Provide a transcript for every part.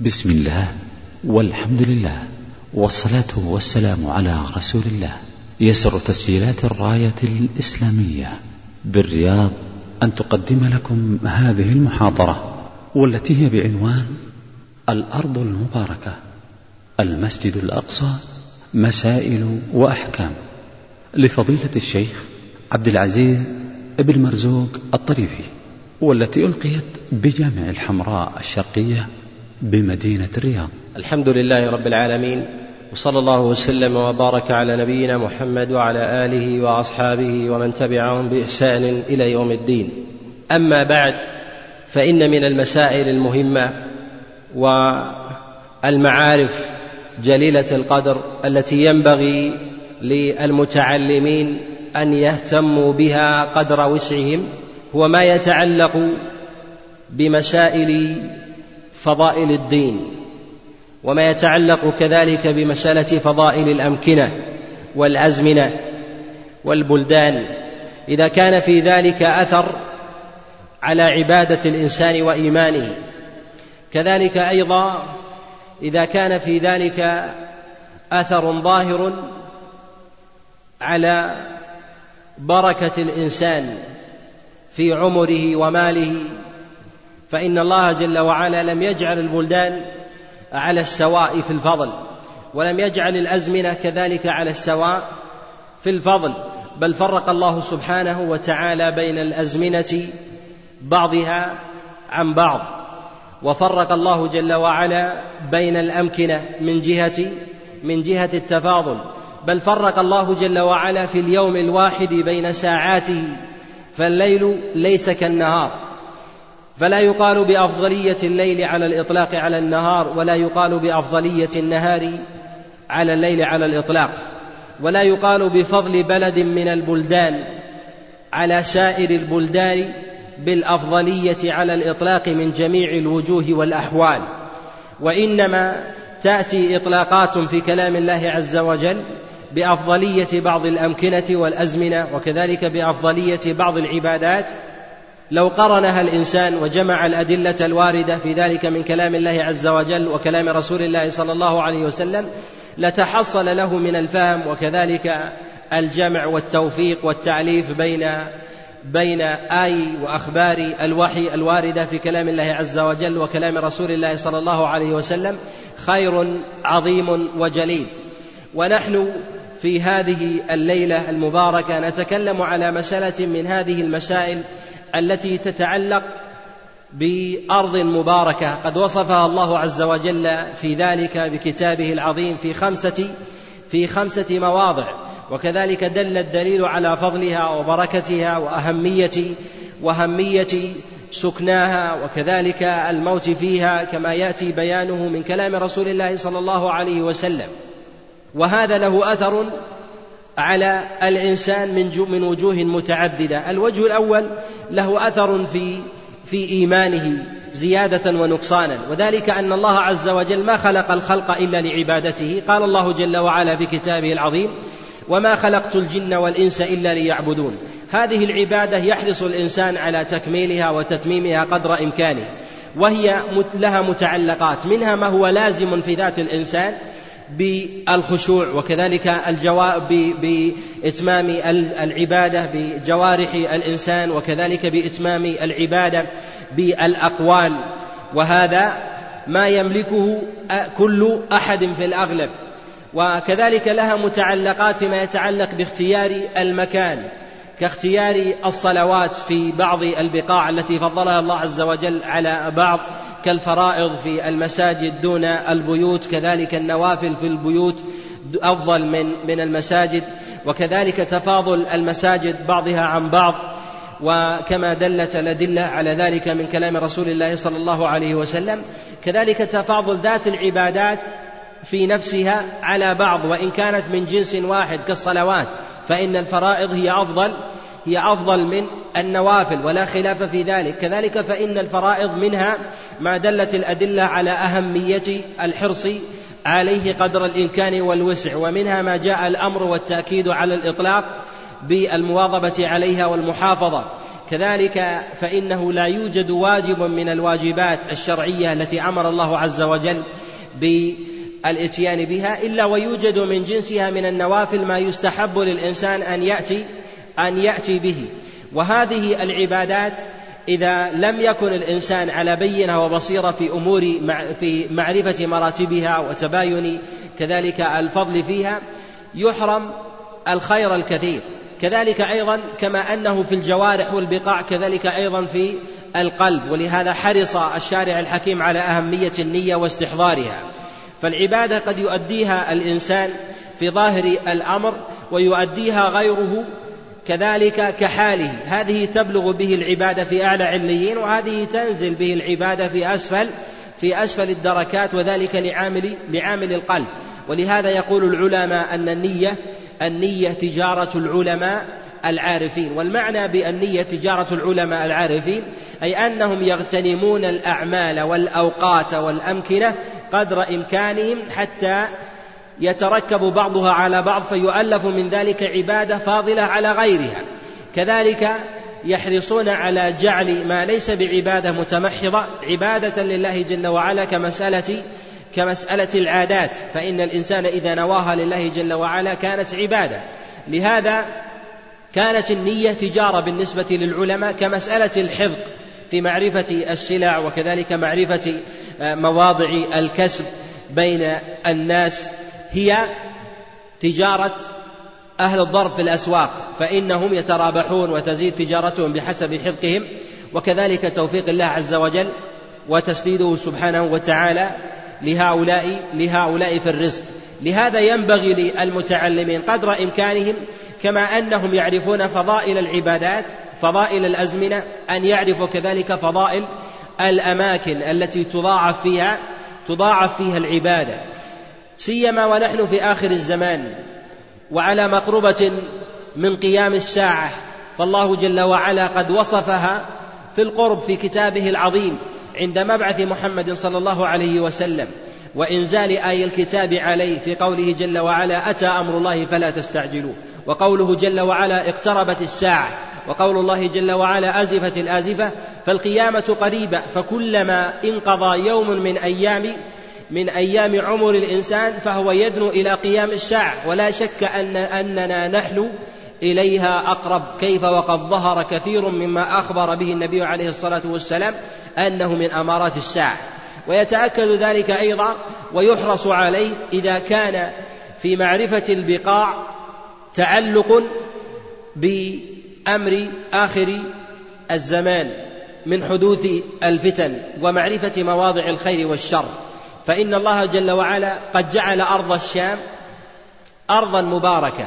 بسم الله والحمد لله والصلاة والسلام على رسول الله. يسر تسجيلات الراية الإسلامية. بالرياض أن تقدم لكم هذه المحاضرة والتي هي بعنوان الأرض المباركة المسجد الأقصى مسائل وأحكام. لفضيلة الشيخ عبد العزيز بن مرزوق الطريفي والتي ألقيت بجامع الحمراء الشرقية بمدينة الرياض. الحمد لله رب العالمين وصلى الله وسلم وبارك على نبينا محمد وعلى آله وأصحابه ومن تبعهم بإحسان إلى يوم الدين. أما بعد فإن من المسائل المهمة والمعارف جليلة القدر التي ينبغي للمتعلمين أن يهتموا بها قدر وسعهم هو ما يتعلق بمسائل فضائل الدين وما يتعلق كذلك بمسألة فضائل الأمكنة والأزمنة والبلدان. إذا كان في ذلك أثر على عبادة الإنسان وإيمانه. كذلك أيضا إذا كان في ذلك أثر ظاهر على بركة الإنسان في عمره وماله فإن الله جل وعلا لم يجعل البلدان على السواء في الفضل ولم يجعل الأزمنة كذلك على السواء في الفضل بل فرق الله سبحانه وتعالى بين الأزمنة بعضها عن بعض. وفرق الله جل وعلا بين الأمكنة من جهة من جهة التفاضل بل فرق الله جل وعلا في اليوم الواحد بين ساعاته فالليل ليس كالنهار. فلا يقال بأفضلية الليل على الإطلاق على النهار ولا يقال بأفضلية النهار على الليل على الإطلاق ولا يقال بفضل بلد من البلدان على سائر البلدان بالأفضلية على الإطلاق من جميع الوجوه والأحوال. وإنما تأتي إطلاقات في كلام الله عز وجل بأفضلية بعض الأمكنة والأزمنة وكذلك بأفضلية بعض العبادات لو قرنها الإنسان وجمع الأدلة الواردة في ذلك من كلام الله عز وجل وكلام رسول الله صلى الله عليه وسلم لتحصل له من الفهم وكذلك الجمع والتوفيق والتعليف بين بين آي وأخبار الوحي الواردة في كلام الله عز وجل وكلام رسول الله صلى الله عليه وسلم خير عظيم وجليل. ونحن في هذه الليلة المباركة نتكلم على مسألة من هذه المسائل التي تتعلق بأرض مباركة. قد وصفها الله عز وجل في ذلك بكتابه العظيم في خمسه في خمسة مواضع. وكذلك دل الدليل على فضلها وبركتها واهميه وأهمية سكناها. وكذلك الموت فيها كما يأتي بيانه من كلام رسول الله صلى الله عليه وسلم. وهذا له أثر على الإنسان من من وجوه متعددة. الوجه الأول له أثر في في إيمانه زيادة ونقصانا. وذلك أن الله عز وجل ما خلق الخلق إلا لعبادته. قال الله جل وعلا في كتابه العظيم وما خلقت الجن والإنس إلا ليعبدون. هذه العبادة يحرص الإنسان على تكميلها وتتميمها قدر إمكانه. وهي لها متعلقات. منها ما هو لازم في ذات الإنسان بالخشوع وكذلك الجواب بإتمام العبادة بجوارح الإنسان وكذلك بإتمام العبادة بالأقوال. وهذا ما يملكه كل أحد في الأغلب. وكذلك لها متعلقات ما يتعلق باختيار المكان كاختيار الصلوات في بعض البقاع التي فضلها الله عز وجل على بعض. كالفرائض في المساجد دون البيوت كذلك النوافل في البيوت أفضل من من المساجد وكذلك تفاضل المساجد بعضها عن بعض وكما دلت الأدلة على ذلك من كلام رسول الله صلى الله عليه وسلم. كذلك تفاضل ذات العبادات في نفسها على بعض وإن كانت من جنس واحد كالصلوات فإن الفرائض هي أفضل هي أفضل من النوافل ولا خلاف في ذلك. كذلك فإن الفرائض منها ما دلت الأدلة على أهمية الحرص عليه قدر الإمكان والوسع ومنها ما جاء الأمر والتأكيد على الإطلاق بالمواظبة عليها والمحافظة. كذلك فإنه لا يوجد واجب من الواجبات الشرعية التي أمر الله عز وجل بالإتيان بها إلا ويوجد من جنسها من النوافل ما يستحب للإنسان أن يأتي أن يأتي به. وهذه العبادات إذا لم يكن الإنسان على بينة وبصيرة في أمور في معرفة مراتبها وتباين كذلك الفضل فيها يحرم الخير الكثير. كذلك أيضا كما أنه في الجوارح والبقاع كذلك أيضا في القلب. ولهذا حرص الشارع الحكيم على أهمية النية واستحضارها. فالعبادة قد يؤديها الإنسان في ظاهر الأمر ويؤديها غيره كذلك كحاله. هذه تبلغ به العبادة في أعلى عليين وهذه تنزل به العبادة في أسفل في أسفل الدركات وذلك لعامل لعامل القلب. ولهذا يقول العلماء أن النية النية تجارة العلماء العارفين. والمعنى بالنية تجارة العلماء العارفين أي أنهم يغتنمون الأعمال والأوقات والأمكنة قدر إمكانهم حتى يتركب بعضها على بعض فيؤلف من ذلك عبادة فاضلة على غيرها. كذلك يحرصون على جعل ما ليس بعبادة متمحضة عبادة لله جل وعلا كمسألة كمسألة العادات. فإن الإنسان إذا نواها لله جل وعلا كانت عبادة. لهذا كانت النية تجارة بالنسبة للعلماء كمسألة الحفظ في معرفة السلع وكذلك معرفة آه، مواضع الكسب بين الناس هي تجارة أهل الضرب في الأسواق فإنهم يترابحون وتزيد تجارتهم بحسب حفظهم وكذلك توفيق الله عز وجل وتسديده سبحانه وتعالى لهؤلاء لهؤلاء في الرزق. لهذا ينبغي للمتعلمين قدر إمكانهم كما أنهم يعرفون فضائل العبادات فضائل الأزمنة أن يعرفوا كذلك فضائل الأماكن التي تضاعف فيها تضاعف فيها العبادة. سيما ونحن في آخر الزمان وعلى مقربة من قيام الساعة فالله جل وعلا قد وصفها في القرب في كتابه العظيم عند مبعث محمد صلى الله عليه وسلم. وإنزال آي الكتاب عليه في قوله جل وعلا أتى أمر الله فلا تستعجلوه. وقوله جل وعلا اقتربت الساعة. وقول الله جل وعلا أزفت الآزفة. فالقيامة قريبة فكلما انقضى يوم من أيام من أيام عمر الإنسان فهو يدنو إلى قيام الساعة ولا شك أن أننا نحن إليها أقرب. كيف وقد ظهر كثير مما أخبر به النبي عليه الصلاة والسلام أنه من أمارات الساعة ويتأكد ذلك أيضا ويحرص عليه إذا كان في معرفة البقاع تعلق بأمر آخر الزمان من حدوث الفتن ومعرفة مواضع الخير والشر. فإن الله جل وعلا قد جعل أرض الشام أرضا مباركة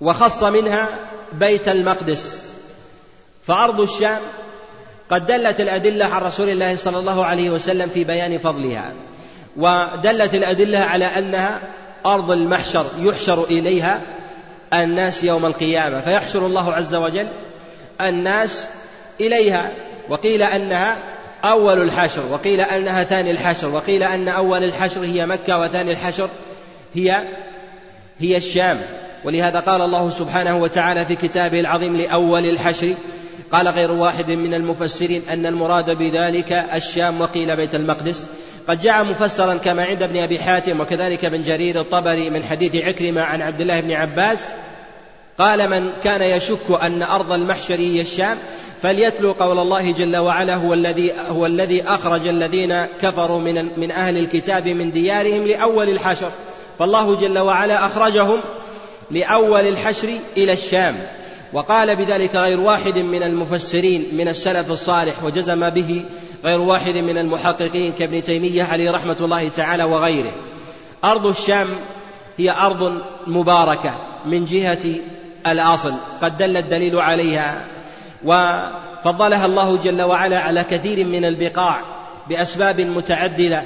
وخص منها بيت المقدس. فأرض الشام قد دلت الأدلة عن رسول الله صلى الله عليه وسلم في بيان فضلها ودلت الأدلة على أنها أرض المحشر يحشر إليها الناس يوم القيامة فيحشر الله عز وجل الناس إليها وقيل أنها أول الحشر وقيل أنها ثاني الحشر وقيل أن أول الحشر هي مكة وثاني الحشر هي هي الشام. ولهذا قال الله سبحانه وتعالى في كتابه العظيم لأول الحشر قال غير واحد من المفسرين أن المراد بذلك الشام وقيل بيت المقدس. قد جاء مفسرا كما عند ابن أبي حاتم وكذلك ابن جرير الطبري من حديث عكرمة عن عبد الله بن عباس قال من كان يشك أن أرض المحشر هي الشام فليتلو قول الله جل وعلا هو الذي هو الذي أخرج الذين كفروا من من أهل الكتاب من ديارهم لأول الحشر. فالله جل وعلا أخرجهم لأول الحشر إلى الشام. وقال بذلك غير واحد من المفسرين من السلف الصالح وجزم به غير واحد من المحققين كابن تيمية عليه رحمة الله تعالى وغيره. أرض الشام هي أرض مباركة من جهة الأصل قد دل الدليل عليها وفضلها الله جل وعلا على كثير من البقاع بأسباب متعددة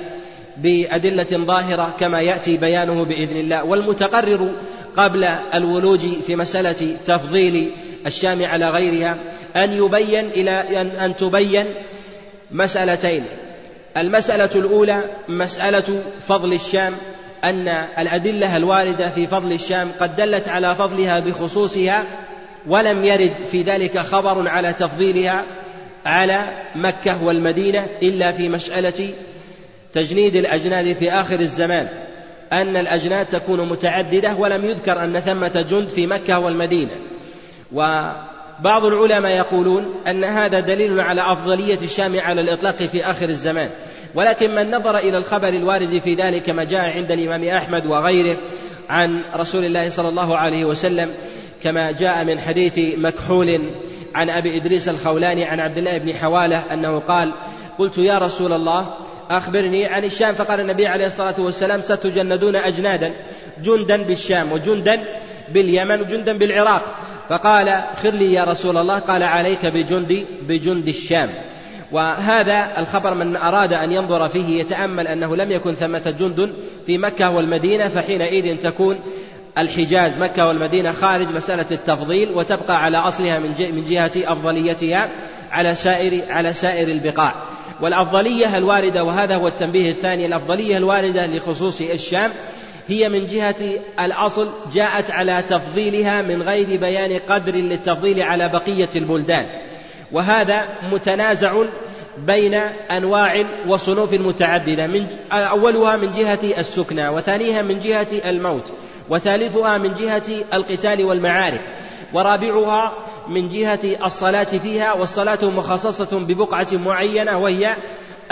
بأدلة ظاهرة كما يأتي بيانه بإذن الله. والمتقرر قبل الولوج في مسألة تفضيل الشام على غيرها أن يبين إلى أن, أن تبين مسألتين. المسألة الأولى مسألة فضل الشام أن الأدلة الواردة في فضل الشام قد دلت على فضلها بخصوصها ولم يرد في ذلك خبر على تفضيلها على مكة والمدينة إلا في مسألة تجنيد الأجناد في آخر الزمان أن الأجناد تكون متعددة ولم يذكر أن ثمة جند في مكة والمدينة. وبعض العلماء يقولون أن هذا دليل على أفضلية الشام على الإطلاق في آخر الزمان. ولكن من نظر إلى الخبر الوارد في ذلك كما جاء عند الإمام أحمد وغيره عن رسول الله صلى الله عليه وسلم كما جاء من حديث مكحول عن أبي إدريس الخولاني عن عبد الله بن حوالة أنه قال قلت يا رسول الله أخبرني عن الشام. فقال النبي عليه الصلاة والسلام ستجندون أجنادا جندا بالشام وجندا باليمن وجندا بالعراق. فقال خر لي يا رسول الله. قال عليك بجند بجند الشام. وهذا الخبر من أراد أن ينظر فيه يتأمل أنه لم يكن ثمة جند في مكة والمدينة فحينئذ تكون الحجاز مكة والمدينة خارج مسألة التفضيل وتبقى على أصلها من من جهة أفضليتها على سائر على سائر البقاع. والأفضلية الواردة وهذا هو التنبيه الثاني الأفضلية الواردة لخصوص الشام هي من جهة الأصل جاءت على تفضيلها من غير بيان قدر للتفضيل على بقية البلدان. وهذا متنازع بين أنواع وصنوف متعددة من أولها من جهة السكنى وثانيها من جهة الموت. وثالثها من جهة القتال والمعارك ورابعها من جهة الصلاة فيها والصلاة مخصصة ببقعة معينة وهي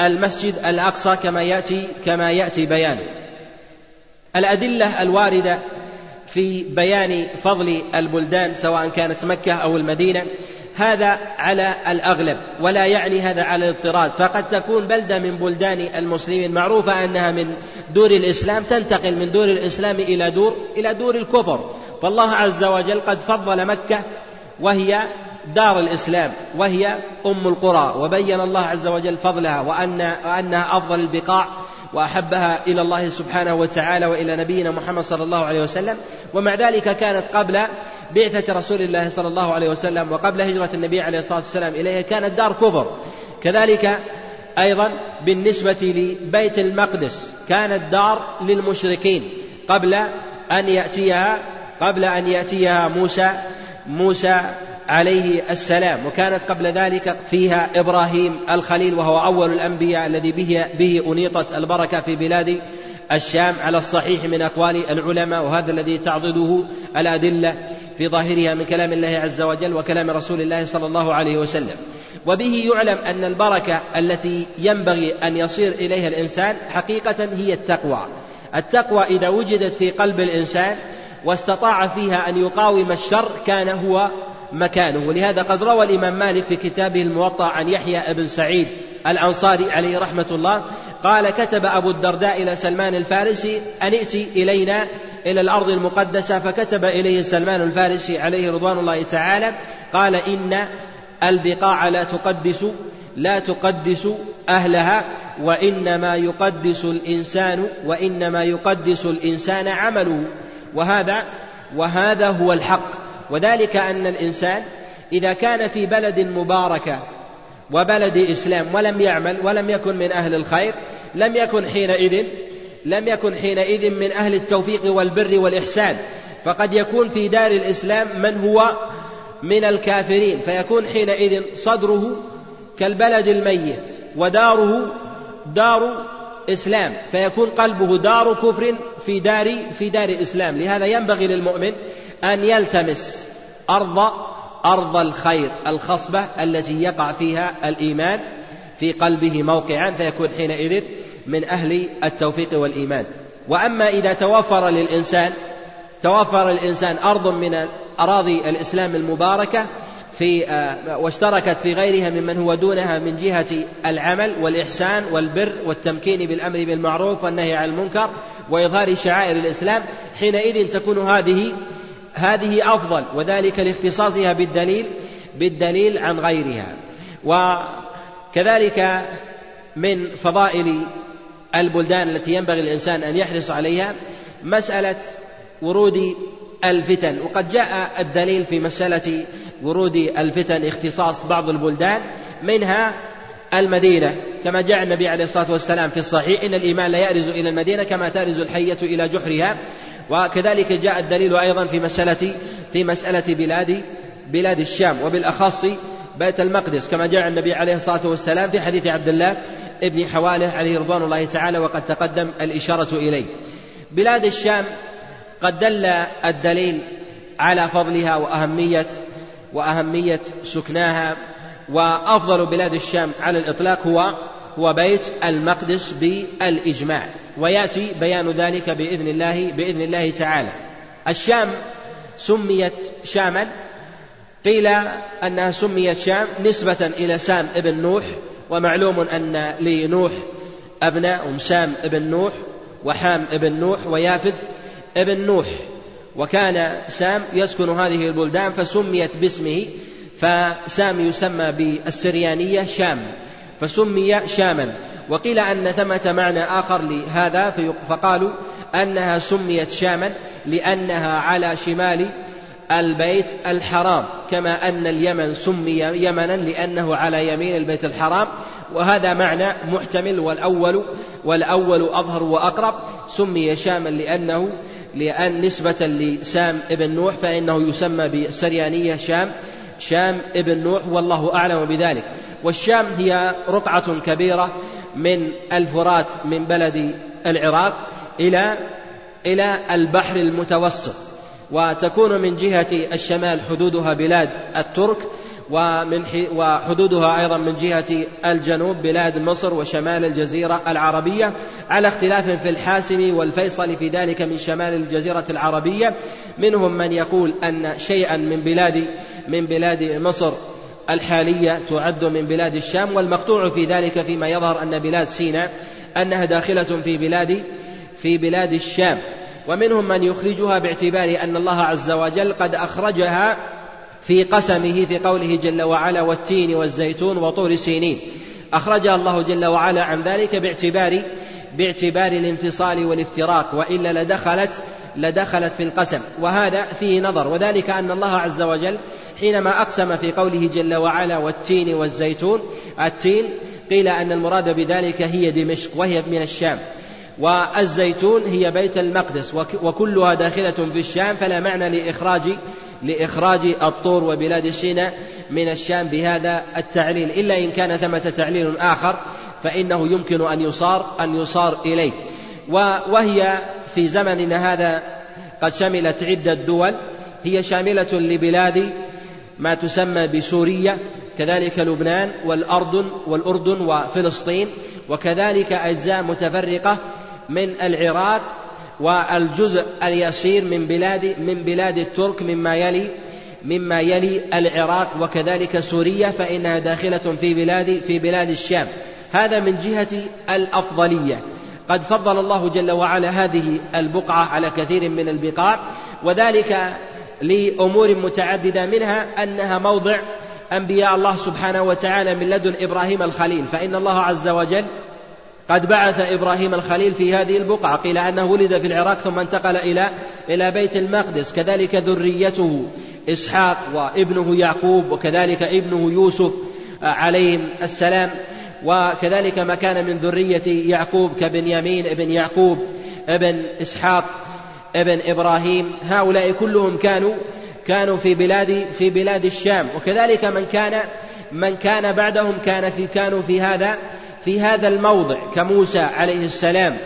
المسجد الأقصى كما يأتي كما يأتي بيانه. الأدلة الواردة في بيان فضل البلدان سواء كانت مكة أو المدينة هذا على الأغلب ولا يعني هذا على الاضطراد. فقد تكون بلدة من بلدان المسلمين معروفة أنها من دور الإسلام تنتقل من دور الإسلام إلى دور إلى دور الكفر. فالله عز وجل قد فضل مكة وهي دار الإسلام وهي أم القرى. وبين الله عز وجل فضلها وأن وأنها أفضل البقاع وأحبها إلى الله سبحانه وتعالى وإلى نبينا محمد صلى الله عليه وسلم. ومع ذلك كانت قبل بعثة رسول الله صلى الله عليه وسلم وقبل هجرة النبي عليه الصلاة والسلام إليها كانت دار كفر. كذلك أيضا بالنسبة لبيت المقدس كانت دار للمشركين قبل أن يأتيها قبل أن يأتيها موسى موسى عليه السلام. وكانت قبل ذلك فيها إبراهيم الخليل وهو أول الأنبياء الذي به, به أنيطت البركة في بلاد الشام على الصحيح من أقوال العلماء وهذا الذي تعضده الأدلة في ظاهرها من كلام الله عز وجل وكلام رسول الله صلى الله عليه وسلم. وبه يعلم أن البركة التي ينبغي أن يصير إليها الإنسان حقيقة هي التقوى. التقوى إذا وجدت في قلب الإنسان واستطاع فيها أن يقاوم الشر كان هو مكانه. ولهذا قد روى الإمام مالك في كتابه الموطأ عن يحيى بن سعيد الأنصاري عليه رحمة الله قال كتب أبو الدرداء إلى سلمان الفارسي أن ائتي إلينا إلى الأرض المقدسة فكتب إليه سلمان الفارسي عليه رضوان الله تعالى قال إن البقاع لا تقدس لا تقدس أهلها وإنما يقدس الإنسان وإنما يقدس الإنسان عمله وهذا وهذا هو الحق. وذلك أن الإنسان إذا كان في بلد مباركة وبلد إسلام ولم يعمل ولم يكن من أهل الخير لم يكن حينئذ لم يكن حينئذ من أهل التوفيق والبر والإحسان. فقد يكون في دار الإسلام من هو؟ من الكافرين. فيكون حينئذ صدره كالبلد الميت وداره دار إسلام. فيكون قلبه دار كفر في دار في دار إسلام لهذا ينبغي للمؤمن أن يلتمس أرض أرض الخير الخصبة التي يقع فيها الإيمان في قلبه موقعا فيكون حينئذ من أهل التوفيق والإيمان. وأما إذا توفر للإنسان توفر الإنسان أرض من أراضي الإسلام المباركة في آه، واشتركت في غيرها ممن هو دونها من جهة العمل والإحسان والبر والتمكين بالأمر بالمعروف والنهي عن المنكر وإظهار شعائر الإسلام حينئذ تكون هذه هذه أفضل وذلك لاختصاصها بالدليل بالدليل عن غيرها. وكذلك من فضائل البلدان التي ينبغي الإنسان أن يحرص عليها مسألة ورود الفتن. وقد جاء الدليل في مسألة ورود الفتن اختصاص بعض البلدان منها المدينة. كما جاء النبي عليه الصلاة والسلام في الصحيح إن الإيمان لا يأرز إلى المدينة كما تأرز الحية إلى جحرها. وكذلك جاء الدليل أيضا في مسألة في مسألة بلاد بلاد الشام وبالأخص بيت المقدس كما جاء النبي عليه الصلاة والسلام في حديث عبد الله ابن حوالة عليه رضوان الله تعالى وقد تقدم الإشارة إليه. بلاد الشام قد دل الدليل على فضلها وأهمية وأهمية سكناها وأفضل بلاد الشام على الإطلاق هو هو بيت المقدس بالإجماع ويأتي بيان ذلك بإذن الله بإذن الله تعالى. الشام سميت شاما قيل أنها سميت شام نسبة إلى سام ابن نوح ومعلوم أن لنوح أبناء سام ابن نوح وحام ابن نوح ويافث ابن نوح. وكان سام يسكن هذه البلدان فسميت باسمه فسام يسمى بالسريانية شام. فسمي شاما. وقيل أن ثمة معنى آخر لهذا فقالوا أنها سميت شاما لأنها على شمال البيت الحرام كما أن اليمن سمي يمنا لأنه على يمين البيت الحرام. وهذا معنى محتمل والأول والأول أظهر وأقرب. سمي شاما لأنه لأن نسبة لسام ابن نوح فإنه يسمى بالسريانية شام شام ابن نوح والله أعلم بذلك. والشام هي رقعة كبيرة من الفرات من بلد العراق إلى إلى البحر المتوسط وتكون من جهة الشمال حدودها بلاد الترك ومن وحدودها أيضا من جهة الجنوب بلاد مصر وشمال الجزيرة العربية على اختلاف في الحاسم والفيصل في ذلك من شمال الجزيرة العربية منهم من يقول أن شيئا من بلاد من بلاد مصر الحالية تعد من بلاد الشام والمقطوع في ذلك فيما يظهر أن بلاد سيناء أنها داخلة في بلاد في بلاد الشام. ومنهم من يخرجها باعتبار أن الله عز وجل قد أخرجها في قسمه في قوله جل وعلا والتين والزيتون وطور سينين. أخرجها الله جل وعلا عن ذلك باعتبار باعتبار الانفصال والافتراق وإلا لدخلت لدخلت في القسم. وهذا فيه نظر وذلك أن الله عز وجل حينما أقسم في قوله جل وعلا والتين والزيتون التين قيل أن المراد بذلك هي دمشق وهي من الشام. والزيتون هي بيت المقدس وكلها داخلة في الشام فلا معنى لإخراج لإخراج الطور وبلاد سيناء من الشام بهذا التعليل. إلا إن كان ثمة تعليل آخر فإنه يمكن أن يصار أن يصار إليه. وهي في زمننا هذا قد شملت عدة دول هي شاملة لبلاد ما تسمى بسوريا كذلك لبنان والأردن والأردن وفلسطين وكذلك أجزاء متفرقة من العراق والجزء اليسير من بلاد من بلاد الترك مما يلي مما يلي العراق وكذلك سوريا فإنها داخلة في بلاد في بلاد الشام. هذا من جهة الأفضلية. قد فضل الله جل وعلا هذه البقعة على كثير من البقاع وذلك لأمور متعددة منها أنها موضع أنبياء الله سبحانه وتعالى من لدن إبراهيم الخليل فإن الله عز وجل قد بعث إبراهيم الخليل في هذه البقعة. قيل أنه ولد في العراق ثم انتقل إلى إلى بيت المقدس. كذلك ذريته إسحاق وابنه يعقوب وكذلك ابنه يوسف عليهم السلام. وكذلك ما كان من ذرية يعقوب كبنيامين ابن يعقوب ابن إسحاق. ابن إبراهيم. هؤلاء كلهم كانوا كانوا في بلاد في بلاد الشام. وكذلك من كان من كان بعدهم كان في كانوا في هذا في هذا الموضع كموسى عليه السلام.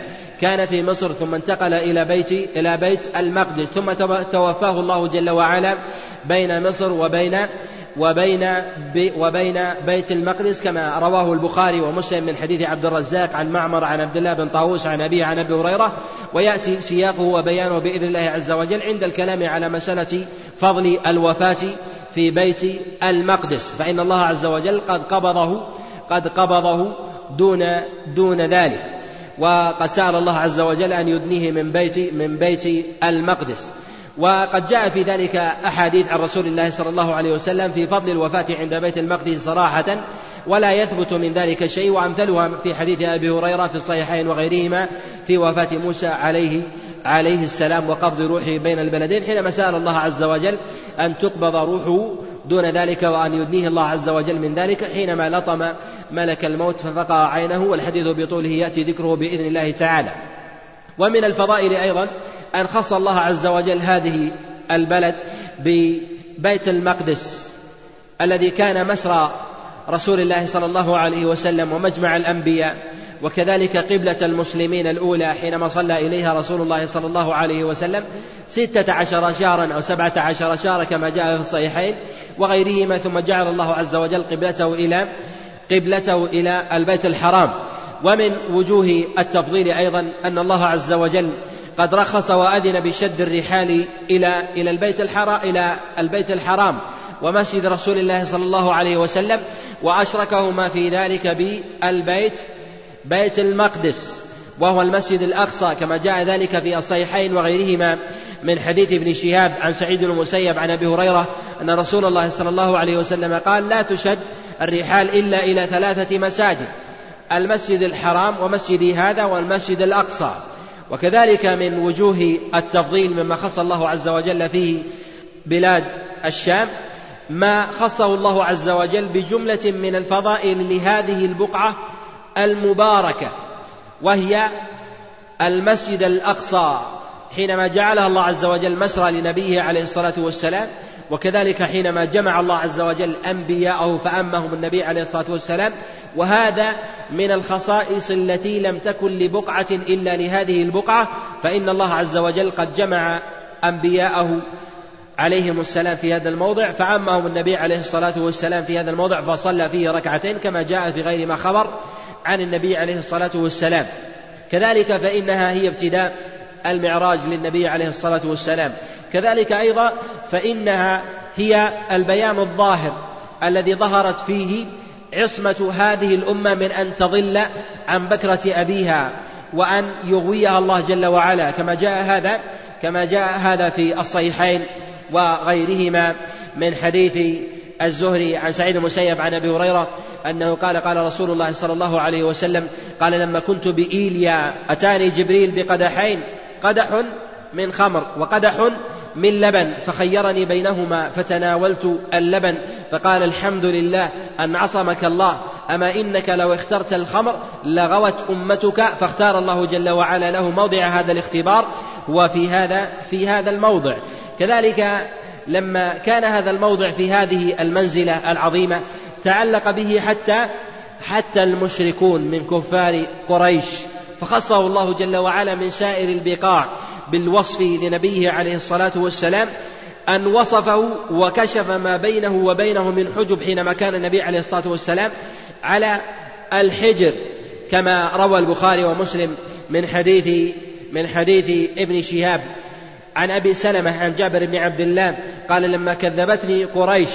كان في مصر ثم انتقل إلى بيت إلى بيت المقدس. ثم توفاه الله جل وعلا بين مصر وبين وبين وبين بيت المقدس كما رواه البخاري ومسلم من حديث عبد الرزاق عن معمر عن عبد الله بن طاووس عن أبيه عن أبي هريرة. ويأتي سياقه وبيانه بإذن الله عز وجل عند الكلام على مسألة فضل الوفاة في بيت المقدس. فإن الله عز وجل قد قبضه قد قبضه دون دون ذلك. وقد سأل الله عز وجل أن يدنيه من بيت من بيت المقدس. وقد جاء في ذلك أحاديث عن رسول الله صلى الله عليه وسلم في فضل الوفاة عند بيت المقدس صراحة ولا يثبت من ذلك شيء وأمثلها في حديث أبي هريرة في الصحيحين وغيرهما في وفاة موسى عليه عليه السلام وقبض روحه بين البلدين حينما سأل الله عز وجل أن تقبض روحه دون ذلك وأن يدنيه الله عز وجل من ذلك حينما لطم ملك الموت ففقع عينه والحديث بطوله يأتي ذكره بإذن الله تعالى. ومن الفضائل أيضا أن خص الله عز وجل هذه البلد بيت المقدس الذي كان مسرى رسول الله صلى الله عليه وسلم ومجمع الأنبياء وكذلك قبلة المسلمين الأولى حينما صلى إليها رسول الله صلى الله عليه وسلم ستة عشر شهرا أو سبعة عشر شهرا كما جاء في الصحيحين وغيرهما ثم جعل الله عز وجل قبلته إلى قبلته إلى البيت الحرام. ومن وجوه التفضيل أيضا أن الله عز وجل قد رخص وأذن بشد الرحال إلى إلى البيت الحرام إلى البيت الحرام ومسجد رسول الله صلى الله عليه وسلم وأشركهما في ذلك بالبيت بيت المقدس وهو المسجد الأقصى كما جاء ذلك في الصحيحين وغيرهما من حديث ابن شهاب عن سعيد بن المسيب عن أبي هريرة أن رسول الله صلى الله عليه وسلم قال لا تشد الرحال إلا إلى ثلاثة مساجد المسجد الحرام ومسجدي هذا والمسجد الأقصى. وكذلك من وجوه التفضيل مما خص الله عز وجل فيه بلاد الشام ما خصه الله عز وجل بجملة من الفضائل لهذه البقعة المباركة وهي المسجد الأقصى حينما جعلها الله عز وجل مسرى لنبيه عليه الصلاة والسلام وكذلك حينما جمع الله عز وجل أنبياءه فأمهم النبي عليه الصلاة والسلام وهذا من الخصائص التي لم تكن لبقعة إلا لهذه البقعة فإن الله عز وجل قد جمع أنبياءه عليهم السلام في هذا الموضع فعمهم النبي عليه الصلاة والسلام في هذا الموضع فصلى فيه ركعتين كما جاء في غير ما خبر عن النبي عليه الصلاة والسلام. كذلك فإنها هي ابتداء المعراج للنبي عليه الصلاة والسلام. كذلك أيضا فإنها هي البيان الظاهر الذي ظهرت فيه عصمة هذه الأمة من أن تضل عن بكرة أبيها وأن يغويها الله جل وعلا. كما جاء هذا كما جاء هذا في الصحيحين وغيرهما من حديث الزهري عن سعيد المسيب عن أبي هريرة أنه قال قال رسول الله صلى الله عليه وسلم قال لما كنت بإيليا أتاني جبريل بقدحين قدح من خمر وقدح من لبن فخيرني بينهما فتناولت اللبن فقال الحمد لله أن عصمك الله أما إنك لو اخترت الخمر لغوت أمتك فاختار الله جل وعلا له موضع هذا الاختبار وفي هذا في هذا الموضع. كذلك لما كان هذا الموضع في هذه المنزلة العظيمة تعلق به حتى حتى المشركون من كفار قريش فخصه الله جل وعلا من سائر البقاع. بالوصف لنبيه عليه الصلاة والسلام أن وصفه وكشف ما بينه وبينه من حجب حينما كان النبي عليه الصلاة والسلام على الحجر كما روى البخاري ومسلم من حديث من حديث ابن شهاب عن أبي سلمة عن جابر بن عبد الله قال لما كذبتني قريش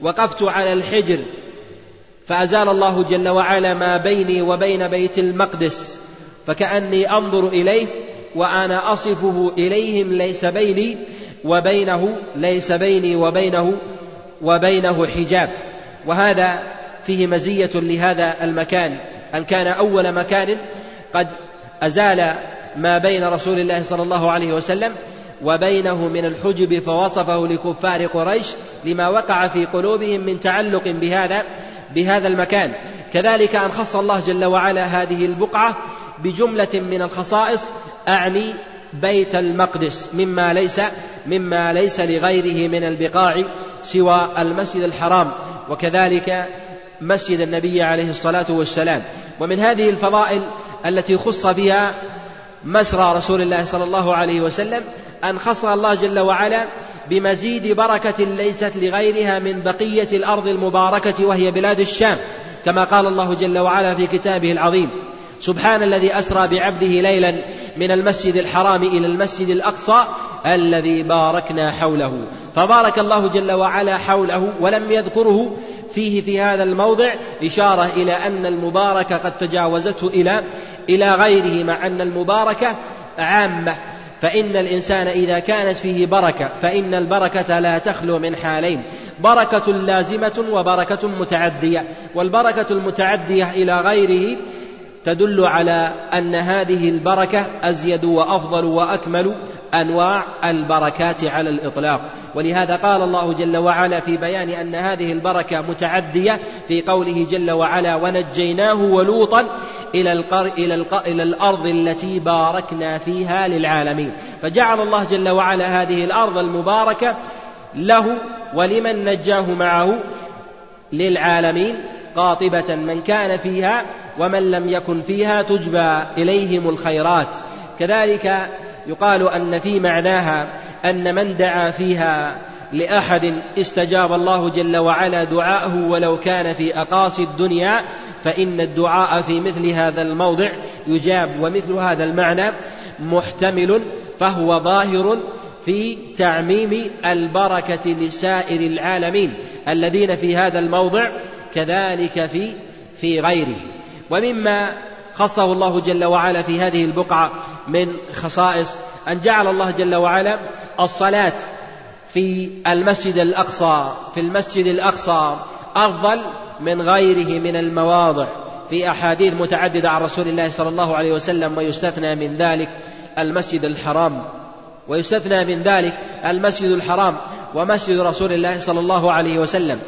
وقفت على الحجر فأزال الله جل وعلا ما بيني وبين بيت المقدس فكأني أنظر إليه وأنا أصفه إليهم ليس بيني وبينه ليس بيني وبينه وبينه حجاب. وهذا فيه مزية لهذا المكان. ان كان أول مكان؟ قد أزال ما بين رسول الله صلى الله عليه وسلم وبينه من الحجب فوصفه لكفار قريش لما وقع في قلوبهم من تعلق بهذا بهذا المكان. كذلك أن خص الله جل وعلا هذه البقعة بجملة من الخصائص أعني بيت المقدس مما ليس مما ليس لغيره من البقاع سوى المسجد الحرام. وكذلك مسجد النبي عليه الصلاة والسلام. ومن هذه الفضائل التي خص بها مسرى رسول الله صلى الله عليه وسلم أن خص الله جل وعلا بمزيد بركة ليست لغيرها من بقية الأرض المباركة وهي بلاد الشام كما قال الله جل وعلا في كتابه العظيم سبحان الذي أسرى بعبده ليلا من المسجد الحرام إلى المسجد الأقصى الذي باركنا حوله. فبارك الله جل وعلا حوله ولم يذكره. فيه في هذا الموضع إشارة إلى أن المباركة قد تجاوزته إلى إلى غيره مع أن المباركة عامة. فإن الإنسان إذا كانت فيه بركة فإن البركة لا تخلو من حالين. بركة لازمة وبركة متعدية. والبركة المتعدية إلى غيره تدل على أن هذه البركة أزيد وأفضل وأكمل أنواع البركات على الإطلاق. ولهذا قال الله جل وعلا في بيان أن هذه البركة متعدية في قوله جل وعلا ونجيناه ولوطا إلى, القر إلى, إلى الأرض التي باركنا فيها للعالمين فجعل الله جل وعلا هذه الأرض المباركة له ولمن نجاه معه للعالمين. قاطبة من كان فيها ومن لم يكن فيها تجبى إليهم الخيرات. كذلك يقال أن في معناها أن من دعا فيها لأحد استجاب الله جل وعلا دعاءه ولو كان في أقاصي الدنيا فإن الدعاء في مثل هذا الموضع يجاب ومثل هذا المعنى محتمل فهو ظاهر في تعميم البركة لسائر العالمين. الذين في هذا الموضع كذلك في في غيره. ومما خصه الله جل وعلا في هذه البقعة من خصائص أن جعل الله جل وعلا الصلاة في المسجد الأقصى في المسجد الأقصى أفضل من غيره من المواضع. في أحاديث متعددة عن رسول الله صلى الله عليه وسلم ويستثنى من ذلك المسجد الحرام ويستثنى من ذلك المسجد الحرام ومسجد رسول الله صلى الله عليه وسلم.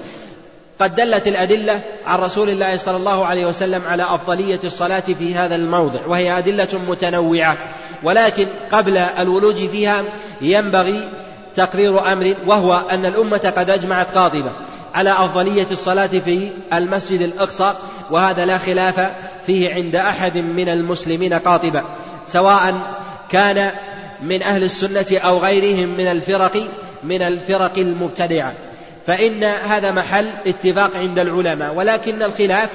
قد دلت الأدلة عن رسول الله صلى الله عليه وسلم على أفضلية الصلاة في هذا الموضع وهي أدلة متنوعة ولكن قبل الولوج فيها ينبغي تقرير أمر وهو أن الأمة قد أجمعت قاطبة على أفضلية الصلاة في المسجد الأقصى وهذا لا خلاف فيه عند أحد من المسلمين قاطبة سواء كان من أهل السنة أو غيرهم من الفرق من الفرق المبتدعة. فإن هذا محل اتفاق عند العلماء ولكن الخلاف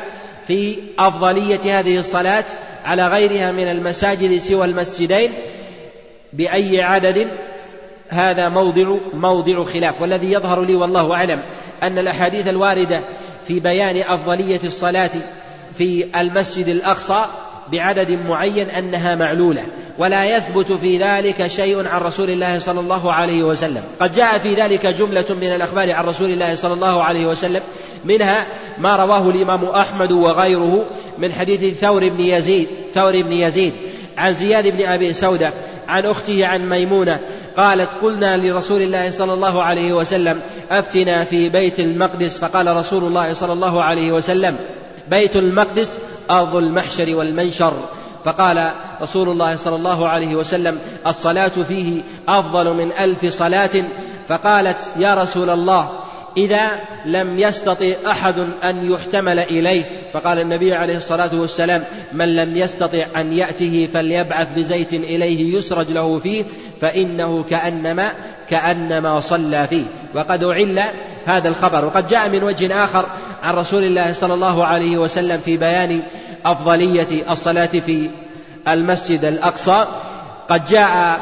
في أفضلية هذه الصلاة على غيرها من المساجد سوى المسجدين بأي عدد هذا موضع موضع خلاف. والذي يظهر لي والله أعلم أن الأحاديث الواردة في بيان أفضلية الصلاة في المسجد الأقصى بعدد معين أنها معلولة. ولا يثبت في ذلك شيء عن رسول الله صلى الله عليه وسلم. قد جاء في ذلك جملة من الأخبار عن رسول الله صلى الله عليه وسلم منها ما رواه الإمام أحمد وغيره من حديث ثور بن يزيد ثور بن يزيد عن زياد بن أبي سودة عن أخته عن ميمونة قالت قلنا لرسول الله صلى الله عليه وسلم أفتنا في بيت المقدس. فقال رسول الله صلى الله عليه وسلم بيت المقدس أرض المحشر والمنشر. فقال رسول الله صلى الله عليه وسلم الصلاة فيه أفضل من ألف صلاة. فقالت يا رسول الله إذا لم يستطع أحد أن يحتمل إليه. فقال النبي عليه الصلاة والسلام من لم يستطع أن يأته فليبعث بزيت إليه يسرج له فيه فإنه كأنما كأنما صلى فيه. وقد أعل هذا الخبر. وقد جاء من وجه آخر عن رسول الله صلى الله عليه وسلم في بيان أفضلية الصلاة في المسجد الأقصى. قد جاء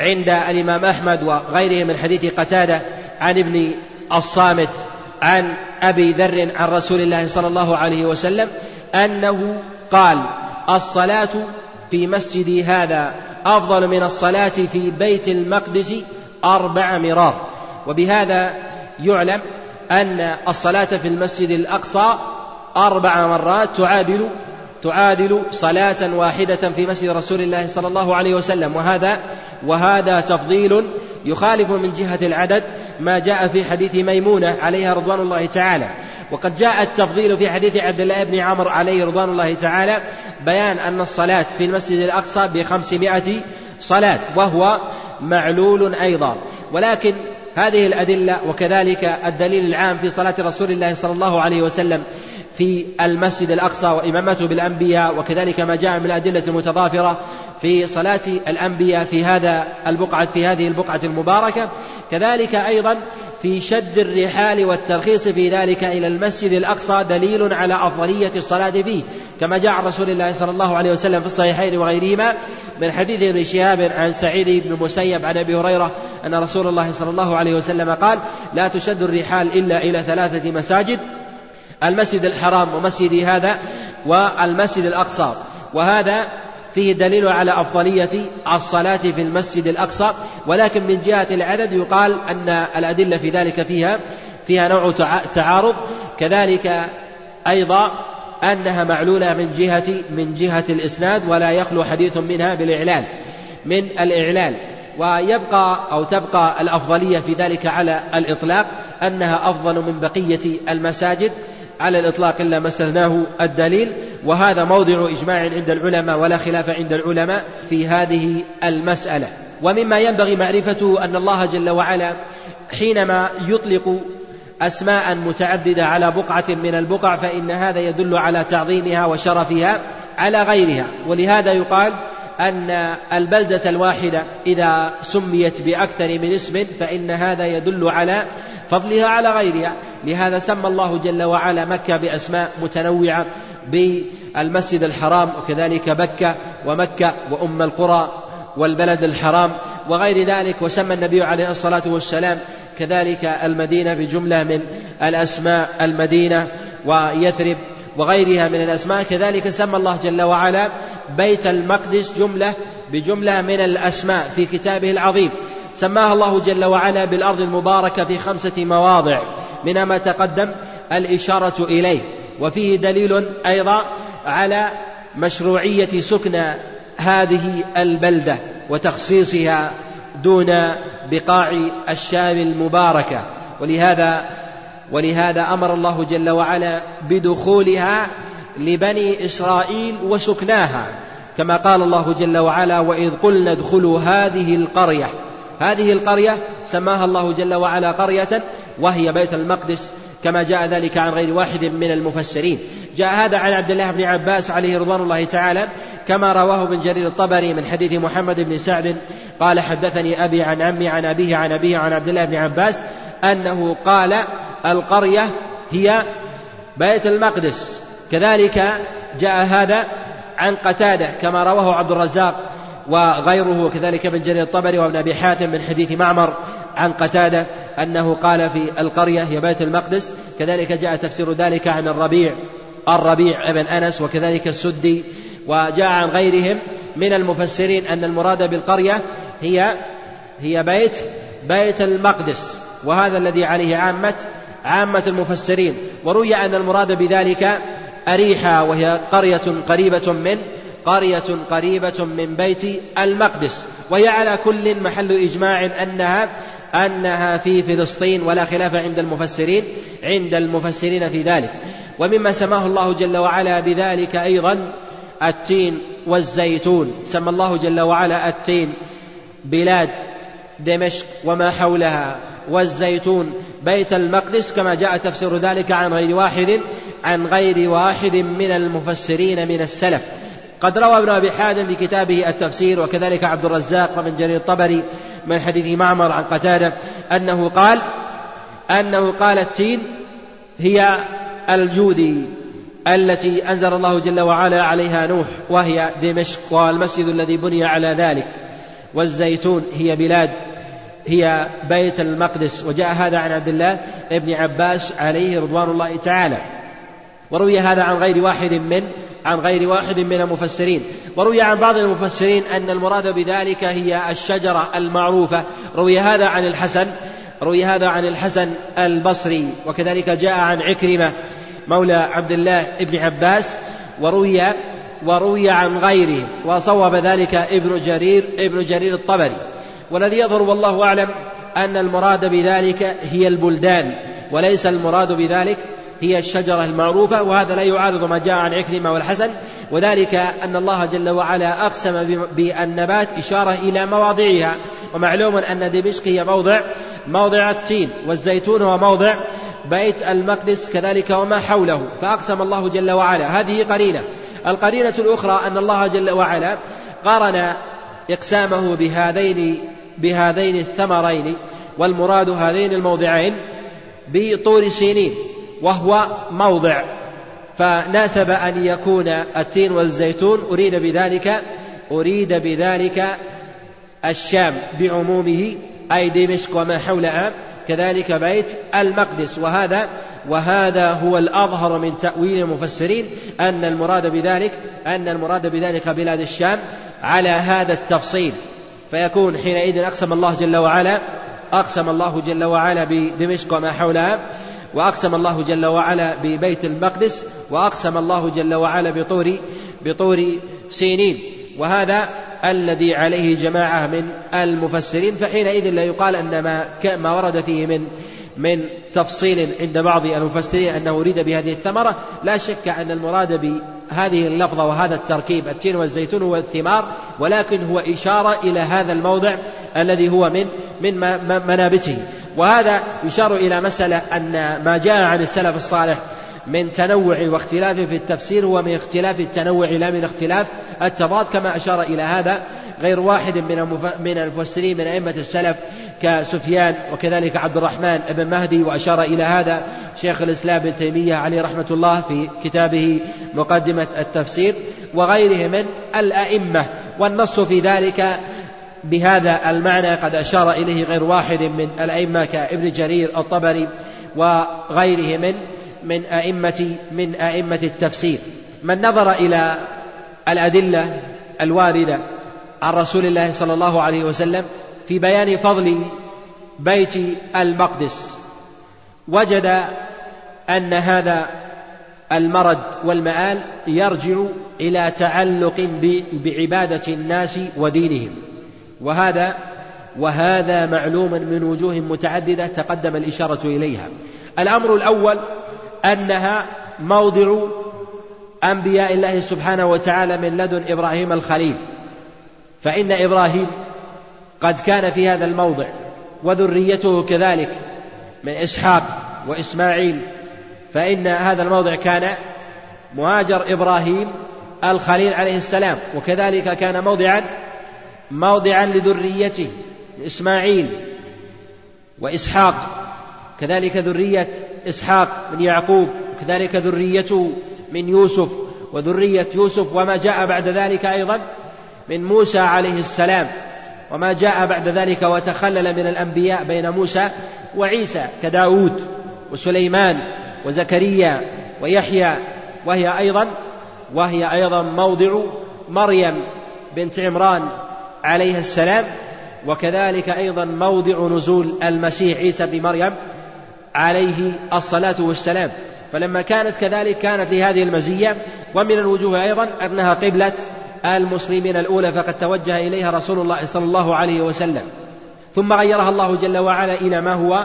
عند الإمام أحمد وغيره من حديث قتادة عن ابن الصامت عن أبي ذر عن رسول الله صلى الله عليه وسلم أنه قال الصلاة في مسجدي هذا أفضل من الصلاة في بيت المقدس أربع مرار وبهذا يعلم أن الصلاة في المسجد الأقصى أربع مرات تعادل تعادل صلاة واحدة في مسجد رسول الله صلى الله عليه وسلم. وهذا وهذا تفضيل يخالف من جهة العدد ما جاء في حديث ميمونة عليها رضوان الله تعالى. وقد جاء التفضيل في حديث عبد الله بن عمرو عليه رضوان الله تعالى بيان أن الصلاة في المسجد الأقصى بخمسمائة صلاة وهو معلول أيضا. ولكن هذه الأدلة وكذلك الدليل العام في صلاة رسول الله صلى الله عليه وسلم في المسجد الأقصى وإمامته بالأنبياء وكذلك ما جاء من الأدلة المتضافرة في صلاة الأنبياء في هذا البقعة في هذه البقعة المباركة. كذلك أيضا في شد الرحال والترخيص في ذلك إلى المسجد الأقصى دليل على أفضلية الصلاة فيه. كما جاء عن رسول الله صلى الله عليه وسلم في الصحيحين وغيرهما من حديث ابن شهاب عن سعيد بن المسيب عن أبي هريرة أن رسول الله صلى الله عليه وسلم قال لا تشد الرحال إلا إلى ثلاثة مساجد المسجد الحرام ومسجدي هذا والمسجد الأقصى. وهذا فيه دليل على أفضلية الصلاة في المسجد الأقصى. ولكن من جهة العدد يقال أن الأدلة في ذلك فيها فيها نوع تعارض. كذلك أيضا أنها معلولة من جهة من جهة الإسناد ولا يخلو حديث منها بالإعلان من الإعلان. ويبقى أو تبقى الأفضلية في ذلك على الإطلاق أنها أفضل من بقية المساجد. على الإطلاق إلا ما استثناه الدليل وهذا موضع إجماع عند العلماء ولا خلاف عند العلماء في هذه المسألة. ومما ينبغي معرفته أن الله جل وعلا حينما يطلق أسماء متعددة على بقعة من البقع فإن هذا يدل على تعظيمها وشرفها على غيرها. ولهذا يقال أن البلدة الواحدة إذا سميت بأكثر من اسم فإن هذا يدل على فضلها على غيرها. لهذا سمى الله جل وعلا مكة بأسماء متنوعة بالمسجد الحرام وكذلك بكة ومكة وأم القرى والبلد الحرام وغير ذلك وسمى النبي عليه الصلاة والسلام كذلك المدينة بجملة من الأسماء المدينة ويثرب وغيرها من الأسماء. كذلك سمى الله جل وعلا بيت المقدس جملة بجملة من الأسماء في كتابه العظيم. سماها الله جل وعلا بالأرض المباركة في خمسة مواضع. منها ما تقدم الإشارة إليه. وفيه دليل أيضا على مشروعية سكن هذه البلدة وتخصيصها دون بقاع الشام المباركة. ولهذا ولهذا أمر الله جل وعلا بدخولها لبني إسرائيل وسكناها. كما قال الله جل وعلا وإذ قلنا ادخلوا هذه القرية هذه القرية سماها الله جل وعلا قرية وهي بيت المقدس كما جاء ذلك عن غير واحد من المفسرين. جاء هذا عن عبد الله بن عباس عليه رضوان الله تعالى كما رواه ابن جرير الطبري من حديث محمد بن سعد قال حدثني أبي عن عمي عن أبيه عن أبيه عن عبد الله بن عباس أنه قال القرية هي بيت المقدس. كذلك جاء هذا عن قتادة كما رواه عبد الرزاق وغيره وكذلك ابن جرير الطبري وابن أبي حاتم من حديث معمر عن قتادة أنه قال في القرية هي بيت المقدس كذلك جاء تفسير ذلك عن الربيع الربيع ابن أنس وكذلك السدي وجاء عن غيرهم من المفسرين أن المراد بالقرية هي هي بيت بيت المقدس وهذا الذي عليه عامة عامة المفسرين وروي أن المراد بذلك أريحا وهي قرية قريبة من قرية قريبة من بيت المقدس وهي على كل محل إجماع أنها أنها في فلسطين ولا خلاف عند المفسرين عند المفسرين في ذلك. ومما سماه الله جل وعلا بذلك أيضا التين والزيتون. سمى الله جل وعلا التين بلاد دمشق وما حولها والزيتون بيت المقدس كما جاء تفسير ذلك عن غير واحد عن غير واحد من المفسرين من السلف. قد روى ابن أبي حاتم في كتابه التفسير وكذلك عبد الرزاق ومن جرير الطبري من حديث معمر عن قتادة أنه قال أنه قال التين هي الجودي التي أنزل الله جل وعلا عليها نوح وهي دمشق والمسجد الذي بني على ذلك والزيتون هي بلاد هي بيت المقدس. وجاء هذا عن عبد الله بن عباس عليه رضوان الله تعالى. وروي هذا عن غير واحد من عن غير واحد من المفسرين. وروي عن بعض المفسرين أن المراد بذلك هي الشجرة المعروفة. روي هذا عن الحسن روي هذا عن الحسن البصري وكذلك جاء عن عكرمة مولى عبد الله بن عباس وروي وروي عن غيره وصوب ذلك ابن جرير ابن جرير الطبري. والذي يظهر والله أعلم أن المراد بذلك هي البلدان وليس المراد بذلك هي الشجرة المعروفة وهذا لا يعارض ما جاء عن عكرمة والحسن. وذلك أن الله جل وعلا أقسم بالنبات إشارة إلى مواضعها. ومعلوم أن دمشق هي موضع موضع التين والزيتون هو موضع بيت المقدس كذلك وما حوله. فأقسم الله جل وعلا. هذه قرينة. القرينة الأخرى أن الله جل وعلا قارن إقسامه بهذين بهذين الثمرين والمراد هذين الموضعين بطور سينين. وهو موضع. فناسب أن يكون التين والزيتون أريد بذلك أريد بذلك الشام بعمومه أي دمشق وما حولها كذلك بيت المقدس. وهذا وهذا هو الأظهر من تأويل المفسرين أن المراد بذلك أن المراد بذلك بلاد الشام على هذا التفصيل. فيكون حينئذ أقسم الله جل وعلا أقسم الله جل وعلا بدمشق وما حولها وأقسم الله جل وعلا ببيت المقدس وأقسم الله جل وعلا بطور بطور سينين. وهذا الذي عليه جماعة من المفسرين فحينئذ لا يقال أن ما ما ورد فيه من من تفصيل عند بعض المفسرين أنه أريد بهذه الثمرة. لا شك أن المراد هذه اللفظة وهذا التركيب التين والزيتون والثمار ولكن هو إشارة إلى هذا الموضع الذي هو من من منابته. وهذا يشار إلى مسألة أن ما جاء عن السلف الصالح من تنوع واختلاف في التفسير هو من اختلاف التنوع لا من اختلاف التضاد كما أشار إلى هذا. غير واحد من من المفسرين من أئمة السلف كسفيان وكذلك عبد الرحمن بن مهدي وأشار إلى هذا شيخ الإسلام ابن تيمية عليه رحمة الله في كتابه مقدمة التفسير وغيره من الأئمة. والنص في ذلك بهذا المعنى قد أشار إليه غير واحد من الأئمة كابن جرير الطبري وغيره من من أئمة من أئمة التفسير. من نظر إلى الأدلة الواردة عن رسول الله صلى الله عليه وسلم في بيان فضل بيت المقدس. وجد أن هذا المرد والمآل يرجع إلى تعلق بعبادة الناس ودينهم. وهذا وهذا معلوم من وجوه متعددة تقدم الإشارة إليها. الأمر الأول أنها موضع أنبياء الله سبحانه وتعالى من لدن إبراهيم الخليل. فإن إبراهيم قد كان في هذا الموضع وذريته كذلك من إسحاق وإسماعيل فإن هذا الموضع كان مهاجر إبراهيم الخليل عليه السلام وكذلك كان موضعا موضعا لذريته إسماعيل وإسحاق كذلك ذرية إسحاق من يعقوب وكذلك ذريته من يوسف وذرية يوسف وما جاء بعد ذلك أيضا من موسى عليه السلام وما جاء بعد ذلك وتخلل من الأنبياء بين موسى وعيسى كداود وسليمان وزكريا ويحيى وهي أيضا وهي أيضا موضع مريم بنت عمران عليه السلام وكذلك أيضا موضع نزول المسيح عيسى بن مريم عليه الصلاة والسلام. فلما كانت كذلك كانت لهذه المزية ومن الوجوه أيضا أنها قبلة المسلمين الأولى فقد توجه إليها رسول الله صلى الله عليه وسلم. ثم غيرها الله جل وعلا إلى ما هو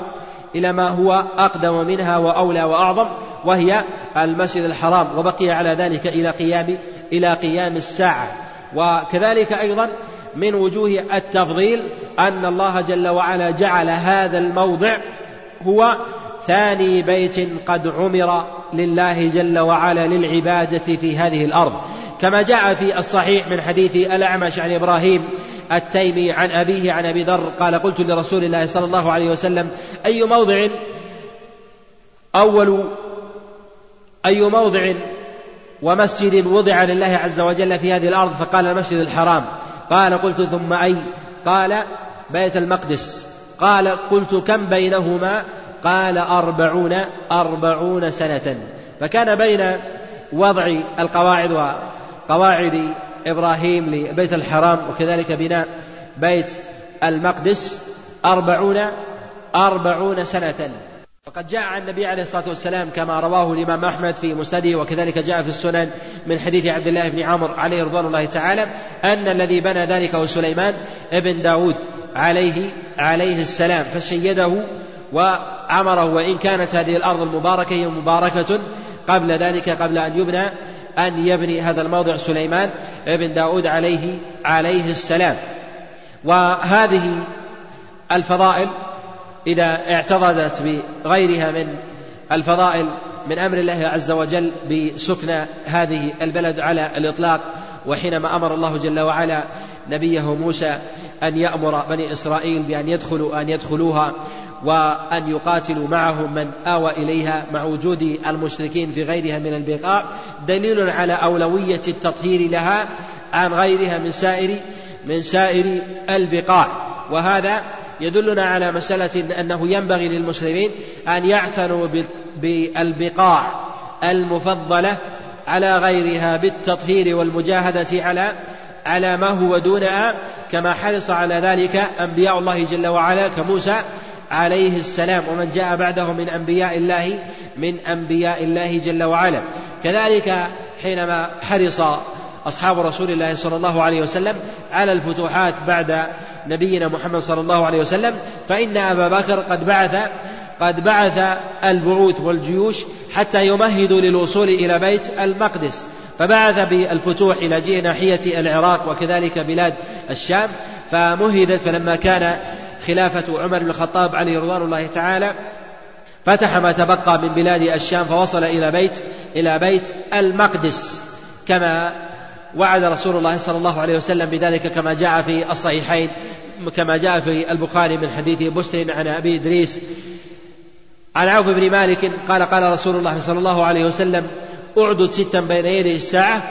إلى ما هو أقدم منها وأولى وأعظم وهي المسجد الحرام وبقي على ذلك إلى قيام إلى قيام الساعة. وكذلك أيضا من وجوه التفضيل أن الله جل وعلا جعل هذا الموضع هو ثاني بيت قد عمر لله جل وعلا للعبادة في هذه الأرض. كما جاء في الصحيح من حديث الأعمش عن إبراهيم التيمي عن أبيه عن أبي ذر قال قلت لرسول الله صلى الله عليه وسلم أي موضع؟ أول أي موضع؟ ومسجد وضع لله عز وجل في هذه الأرض فقال المسجد الحرام. قال قلت ثم أي؟ قال بيت المقدس. قال قلت كم بينهما؟ قال أربعون أربعون سنة. فكان بين وضع القواعد وقواعد إبراهيم لبيت الحرام وكذلك بناء بيت المقدس أربعون أربعون سنة. وقد جاء عن النبي عليه الصلاة والسلام كما رواه الإمام أحمد في مسنده وكذلك جاء في السنن من حديث عبد الله بن عمرو عليه رضوان الله تعالى أن الذي بنى ذلك هو سليمان ابن داود عليه عليه السلام فشيده وعمره وإن كانت هذه الأرض المباركة هي مباركة قبل ذلك قبل أن يبنى أن يبني هذا الموضع سليمان ابن داود عليه عليه السلام. وهذه الفضائل إذا اعتضدت بغيرها من الفضائل من أمر الله عز وجل بسكن هذه البلد على الإطلاق وحينما أمر الله جل وعلا نبيه موسى أن يأمر بني إسرائيل بأن يدخلوا أن يدخلوها. وأن يقاتلوا معهم من آوى إليها مع وجود المشركين في غيرها من البقاع دليل على أولوية التطهير لها عن غيرها من سائر من سائر البقاع. وهذا يدلنا على مسألة أنه ينبغي للمسلمين أن يعتنوا بالبقاع المفضلة على غيرها بالتطهير والمجاهدة على على ما هو دونها كما حرص على ذلك أنبياء الله جل وعلا كموسى عليه السلام ومن جاء بعده من أنبياء الله من أنبياء الله جل وعلا. كذلك حينما حرص أصحاب رسول الله صلى الله عليه وسلم على الفتوحات بعد نبينا محمد صلى الله عليه وسلم فإن أبا بكر قد بعث قد بعث البعوث والجيوش حتى يمهدوا للوصول إلى بيت المقدس. فبعث بالفتوح إلى جهة ناحية العراق وكذلك بلاد الشام فمهدت فلما كان خلافة عمر بن الخطاب عليه رضوان الله تعالى فتح ما تبقى من بلاد الشام فوصل إلى بيت إلى بيت المقدس. كما وعد رسول الله صلى الله عليه وسلم بذلك كما جاء في الصحيحين كما جاء في البخاري من حديث مسلم عن أبي إدريس. عن عوف بن مالك قال قال رسول الله صلى الله عليه وسلم أعدد ستا بين يدي الساعة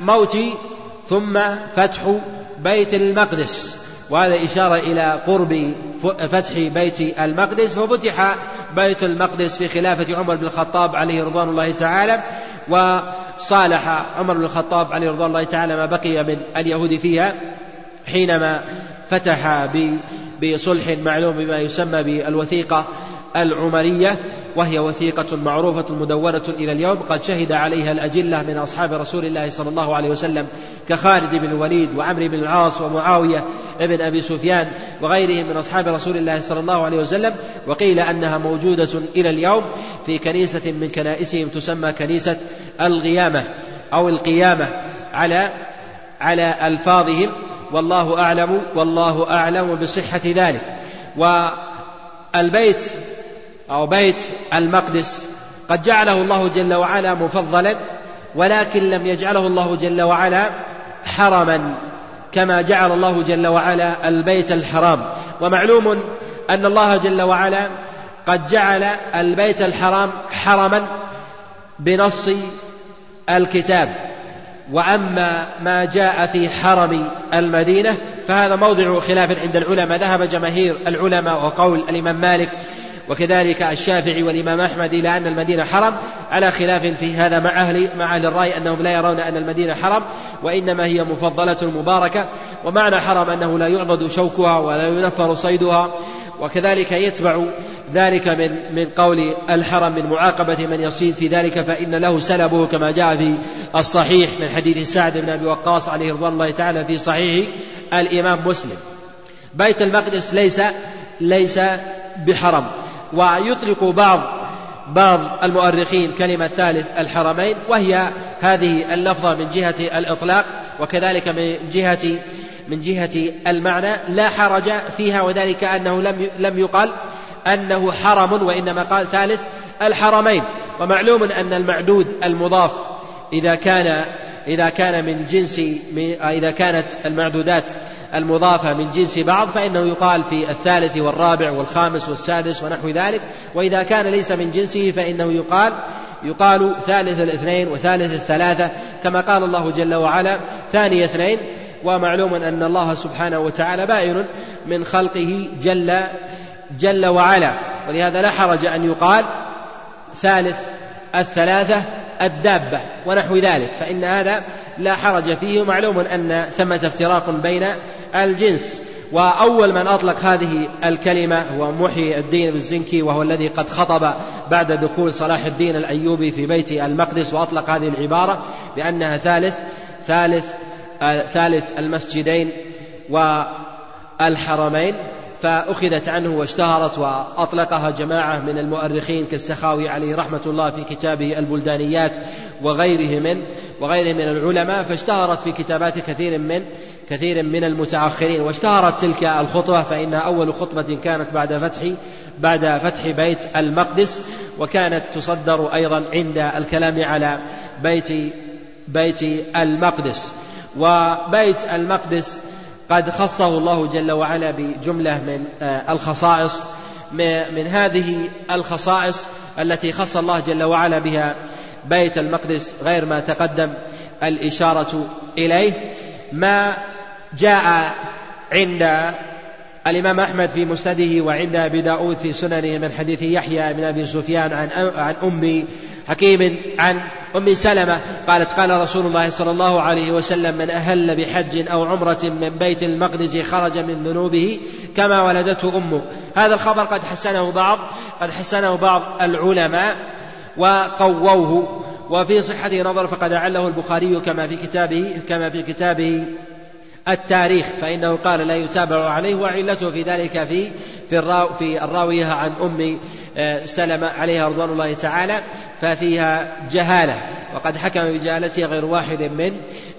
موتي ثم فتح بيت المقدس. وهذا إشارة إلى قرب فتح بيت المقدس ففتح بيت المقدس في خلافة عمر بن الخطاب عليه رضوان الله تعالى وصالح عمر بن الخطاب عليه رضوان الله تعالى ما بقي من اليهود فيها حينما فتح بصلح معلوم بما يسمى بالوثيقة العمرية وهي وثيقة معروفة مدونة إلى اليوم قد شهد عليها الأجلة من أصحاب رسول الله صلى الله عليه وسلم كخالد بن الوليد وعمرو بن العاص ومعاوية بن أبي سفيان وغيرهم من أصحاب رسول الله صلى الله عليه وسلم وقيل أنها موجودة إلى اليوم في كنيسة من كنائسهم تسمى كنيسة الغيامة أو القيامة على على ألفاظهم والله أعلم والله أعلم بصحة ذلك. والبيت أو بيت المقدس. قد جعله الله جل وعلا مفضلا ولكن لم يجعله الله جل وعلا حرما كما جعل الله جل وعلا البيت الحرام. ومعلوم أن الله جل وعلا قد جعل البيت الحرام حرما بنص الكتاب. وأما ما جاء في حرم المدينة فهذا موضع خلاف عند العلماء. ذهب جماهير العلماء وقول الإمام مالك وكذلك الشافعي والإمام أحمد إلى أن المدينة حرم على خلاف في هذا مع أهل مع أهل الرأي أنهم لا يرون أن المدينة حرم وإنما هي مفضلة مباركة ومعنى حرم أنه لا يعضد شوكها ولا ينفر صيدها وكذلك يتبع ذلك من من قول الحرم من معاقبة من يصيد في ذلك فإن له سلبه كما جاء في الصحيح من حديث سعد بن أبي وقاص عليه رضوان الله تعالى في صحيح الإمام مسلم. بيت المقدس ليس ليس بحرم. ويطلق بعض بعض المؤرخين كلمة ثالث الحرمين وهي هذه اللفظة من جهة الإطلاق وكذلك من جهة من جهة المعنى لا حرج فيها وذلك أنه لم لم يقل أنه حرم وإنما قال ثالث الحرمين. ومعلوم أن المعدود المضاف إذا كان إذا كان من جنس إذا كانت المعدودات المضافة من جنس بعض فإنه يقال في الثالث والرابع والخامس والسادس ونحو ذلك. وإذا كان ليس من جنسه فإنه يقال يقال ثالث الاثنين وثالث الثلاثة. كما قال الله جل وعلا ثاني اثنين. ومعلوم أن الله سبحانه وتعالى بائن من خلقه جل جل وعلا. ولهذا لا حرج أن يقال ثالث الثلاثة الدابة ونحو ذلك. فإن هذا لا حرج فيه. ومعلوم أن ثمة افتراق بين الجنس. وأول من أطلق هذه الكلمة هو محي الدين بالزنكي وهو الذي قد خطب بعد دخول صلاح الدين الأيوبي في بيت المقدس وأطلق هذه العبارة بأنها ثالث ثالث آه، ثالث المسجدين والحرمين. فأخذت عنه واشتهرت وأطلقها جماعة من المؤرخين كالسخاوي عليه رحمة الله في كتابه البلدانيات وغيره من وغيره من العلماء فاشتهرت في كتابات كثير من كثير من المتأخرين. واشتهرت تلك الخطبة فإنها أول خطبة كانت بعد فتح بعد فتح بيت المقدس وكانت تصدر أيضا عند الكلام على بيت بيت المقدس. وبيت المقدس قد خصه الله جل وعلا بجملة من آه، الخصائص. من هذه الخصائص التي خص الله جل وعلا بها بيت المقدس غير ما تقدم الإشارة إليه. ما جاء عند الإمام أحمد في مسنده وعند أبي داود في سننه من حديث يحيى بن أبي سفيان عن عن أم حكيم عن أم سلمة قالت قال رسول الله صلى الله عليه وسلم من أهل بحج أو عمرة من بيت المقدس خرج من ذنوبه كما ولدته أمه. هذا الخبر قد حسنه بعض قد حسنه بعض العلماء وقووه. وفي صحته نظر فقد أعله البخاري كما في كتابه كما في كتابه التاريخ فإنه قال لا يتابع عليه وعلته في ذلك في في, الراو في الراوية عن أم آه، سلمة عليها رضوان الله تعالى ففيها جهالة وقد حكم بجهالته غير واحد من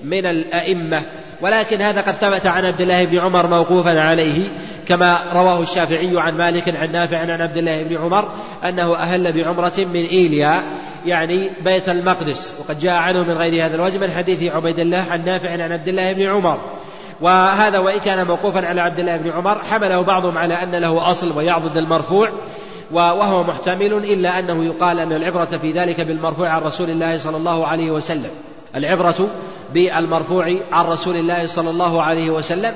من الأئمة. ولكن هذا قد ثبت عن عبد الله بن عمر موقوفا عليه كما رواه الشافعي عن مالك عن نافع عن عبد الله بن عمر أنه أهل بعمرة من إيليا يعني بيت المقدس. وقد جاء عنه من غير هذا الوجه من حديث عبيد الله عن نافع عن عبد الله بن عمر. وهذا وإن كان موقوفا على عبد الله بن عمر حمله بعضهم على أن له أصل ويعضد المرفوع وهو محتمل إلا أنه يقال أن العبرة في ذلك بالمرفوع عن رسول الله صلى الله عليه وسلم. العبرة بالمرفوع عن رسول الله صلى الله عليه وسلم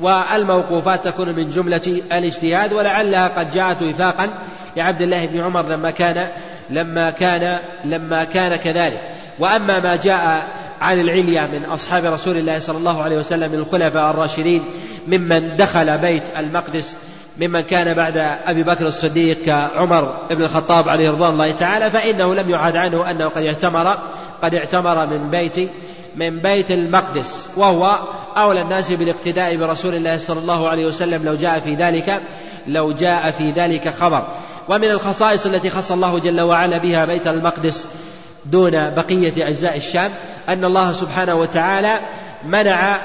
والموقوفات تكون من جملة الاجتهاد ولعلها قد جاءت وفاقا لعبد الله بن عمر لما كان لما كان لما كان كذلك. وأما ما جاء عن العليا من أصحاب رسول الله صلى الله عليه وسلم من الخلفاء الراشدين ممن دخل بيت المقدس ممن كان بعد أبي بكر الصديق كعمر بن الخطاب عليه رضوان الله تعالى فإنه لم يعاد عنه أنه قد اعتمر قد اعتمر من بيت من بيت المقدس وهو أولى الناس بالاقتداء برسول الله صلى الله عليه وسلم لو جاء في ذلك لو جاء في ذلك خبر. ومن الخصائص التي خص الله جل وعلا بها بيت المقدس دون بقية أجزاء الشام أن الله سبحانه وتعالى منع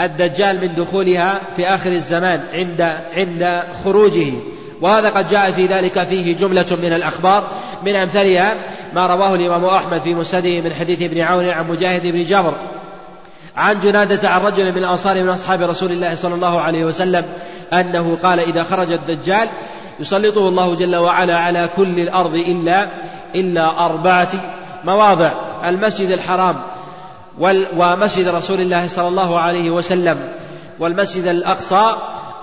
الدجال من دخولها في آخر الزمان عند عند خروجه. وهذا قد جاء في ذلك فيه جملة من الأخبار من أمثلها ما رواه الإمام أحمد في مسنده من حديث ابن عون عن مجاهد بن جبر عن جنادة عن رجل من الأنصار من أصحاب رسول الله صلى الله عليه وسلم أنه قال إذا خرج الدجال يسلطه الله جل وعلا على كل الأرض إلا إلا أربعة مواضع المسجد الحرام ومسجد رسول الله صلى الله عليه وسلم والمسجد الأقصى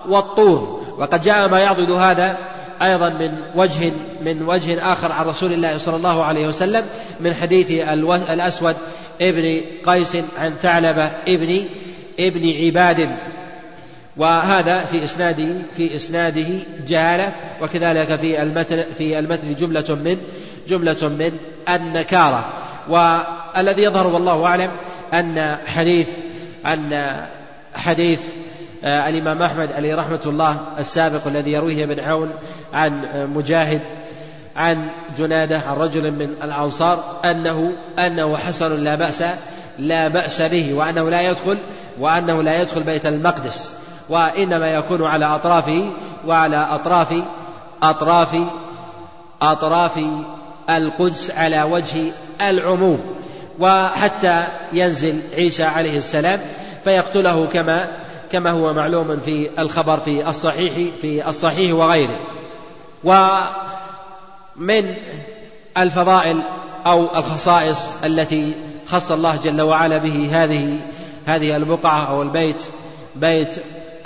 والطور وقد جاء ما يعضد هذا أيضا من وجه من وجه آخر عن رسول الله صلى الله عليه وسلم من حديث الأسود ابن قيس عن ثعلبة ابن ابن عباد. وهذا في إسناده في إسناده جهالة وكذلك في المتن في المتن جملة من جملة من النكارة. والذي يظهر والله أعلم أن حديث أن حديث آه، الإمام أحمد عليه رحمة الله السابق الذي يرويه ابن عون عن مجاهد عن جنادة عن رجل من الأنصار أنه أنه حسن لا بأس لا بأس به وأنه لا يدخل وأنه لا يدخل بيت المقدس. وإنما يكون على أطرافه وعلى أطراف أطراف أطراف القدس على وجه العموم وحتى ينزل عيسى عليه السلام فيقتله كما كما هو معلوم في الخبر في الصحيح في الصحيح وغيره. ومن الفضائل أو الخصائص التي خص الله جل وعلا به هذه هذه البقعة أو البيت بيت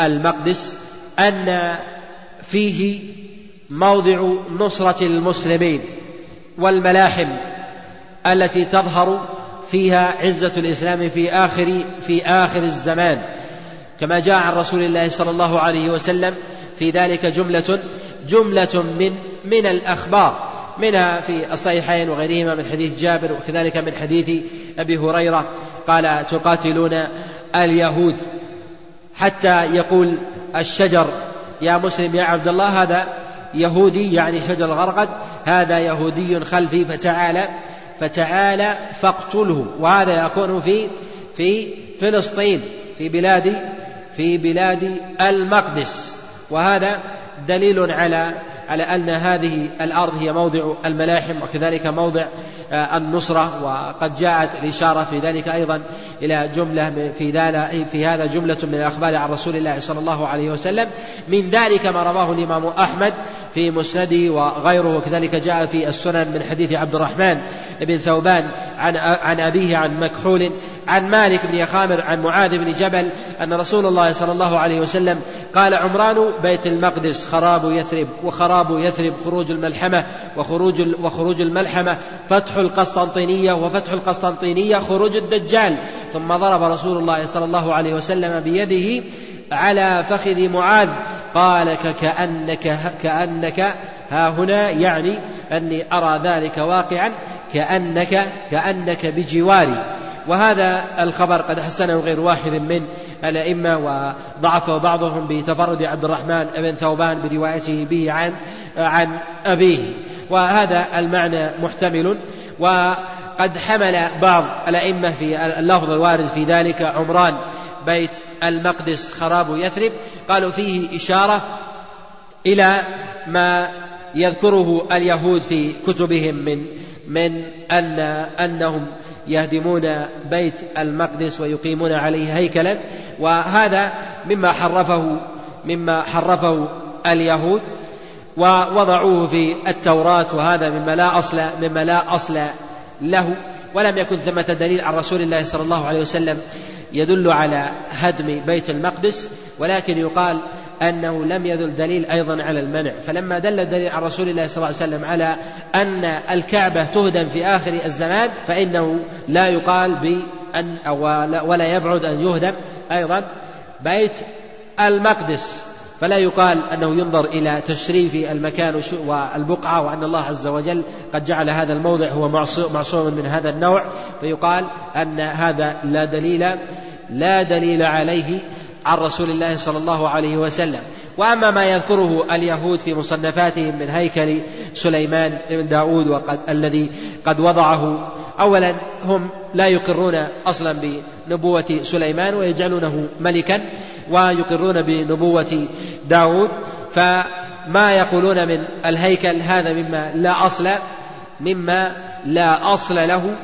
المقدس أن فيه موضع نصرة المسلمين. والملاحم التي تظهر فيها عزة الإسلام في آخر في آخر الزمان. كما جاء عن رسول الله صلى الله عليه وسلم في ذلك جملة جملة من من الأخبار. منها في الصحيحين وغيرهما من حديث جابر وكذلك من حديث أبي هريرة. قال تقاتلون اليهود. حتى يقول الشجر يا مسلم يا عبد الله هذا يهودي يعني شجر الغرقد هذا يهودي خلفي فتعالى فتعالى فاقتله. وهذا يكون في في فلسطين في بلاد في بلاد المقدس. وهذا دليل على على أن هذه الأرض هي موضع الملاحم وكذلك موضع آه، النصرة. وقد جاءت الإشارة في ذلك أيضا إلى جملة في في هذا جملة من الأخبار عن رسول الله صلى الله عليه وسلم. من ذلك ما رواه الإمام أحمد في مسنده وغيره. وكذلك جاء في السنن من حديث عبد الرحمن بن ثوبان عن عن أبيه عن مكحول عن مالك بن يخامر عن معاذ بن جبل أن رسول الله صلى الله عليه وسلم قال عمران بيت المقدس خراب يثرب وخراب يثرب خروج الملحمة وخروج وخروج الملحمة فتح القسطنطينية وفتح القسطنطينية خروج الدجال. ثم ضرب رسول الله صلى الله عليه وسلم بيده على فخذ معاذ. قال كأنك كأنك ها هنا يعني أني أرى ذلك واقعا كأنك كأنك بجواري. وهذا الخبر قد حسنه غير واحد من الأئمة وضعفه بعضهم بتفرد عبد الرحمن بن ثوبان بروايته به عن عن أبيه. وهذا المعنى محتمل وقد حمل بعض الأئمة في اللفظ الوارد في ذلك عمران بيت المقدس خراب يثرب قالوا فيه إشارة إلى ما يذكره اليهود في كتبهم من من أن أنهم يهدمون بيت المقدس ويقيمون عليه هيكلا وهذا مما حرفه مما حرفه اليهود. ووضعوه في التوراة وهذا مما لا أصل مما لا أصل له ولم يكن ثمة دليل عن رسول الله صلى الله عليه وسلم يدل على هدم بيت المقدس ولكن يقال أنه لم يدل دليل أيضا على المنع. فلما دل الدليل عن رسول الله صلى الله عليه وسلم على أن الكعبة تهدم في آخر الزمان فإنه لا يقال بأن ولا يبعد أن يهدم أيضا بيت المقدس. فلا يقال أنه ينظر إلى تشريف المكان والبقعة وأن الله عز وجل قد جعل هذا الموضع هو معصوم من هذا النوع. فيقال أن هذا لا دليل لا دليل عليه عن رسول الله صلى الله عليه وسلم. وأما ما يذكره اليهود في مصنفاتهم من هيكل سليمان بن داود وقد الذي قد وضعه. أولا هم لا يقرون أصلا بنبوة سليمان ويجعلونه ملكا ويقرون بنبوة داود فما يقولون من الهيكل هذا مما لا أصل مما لا أصل له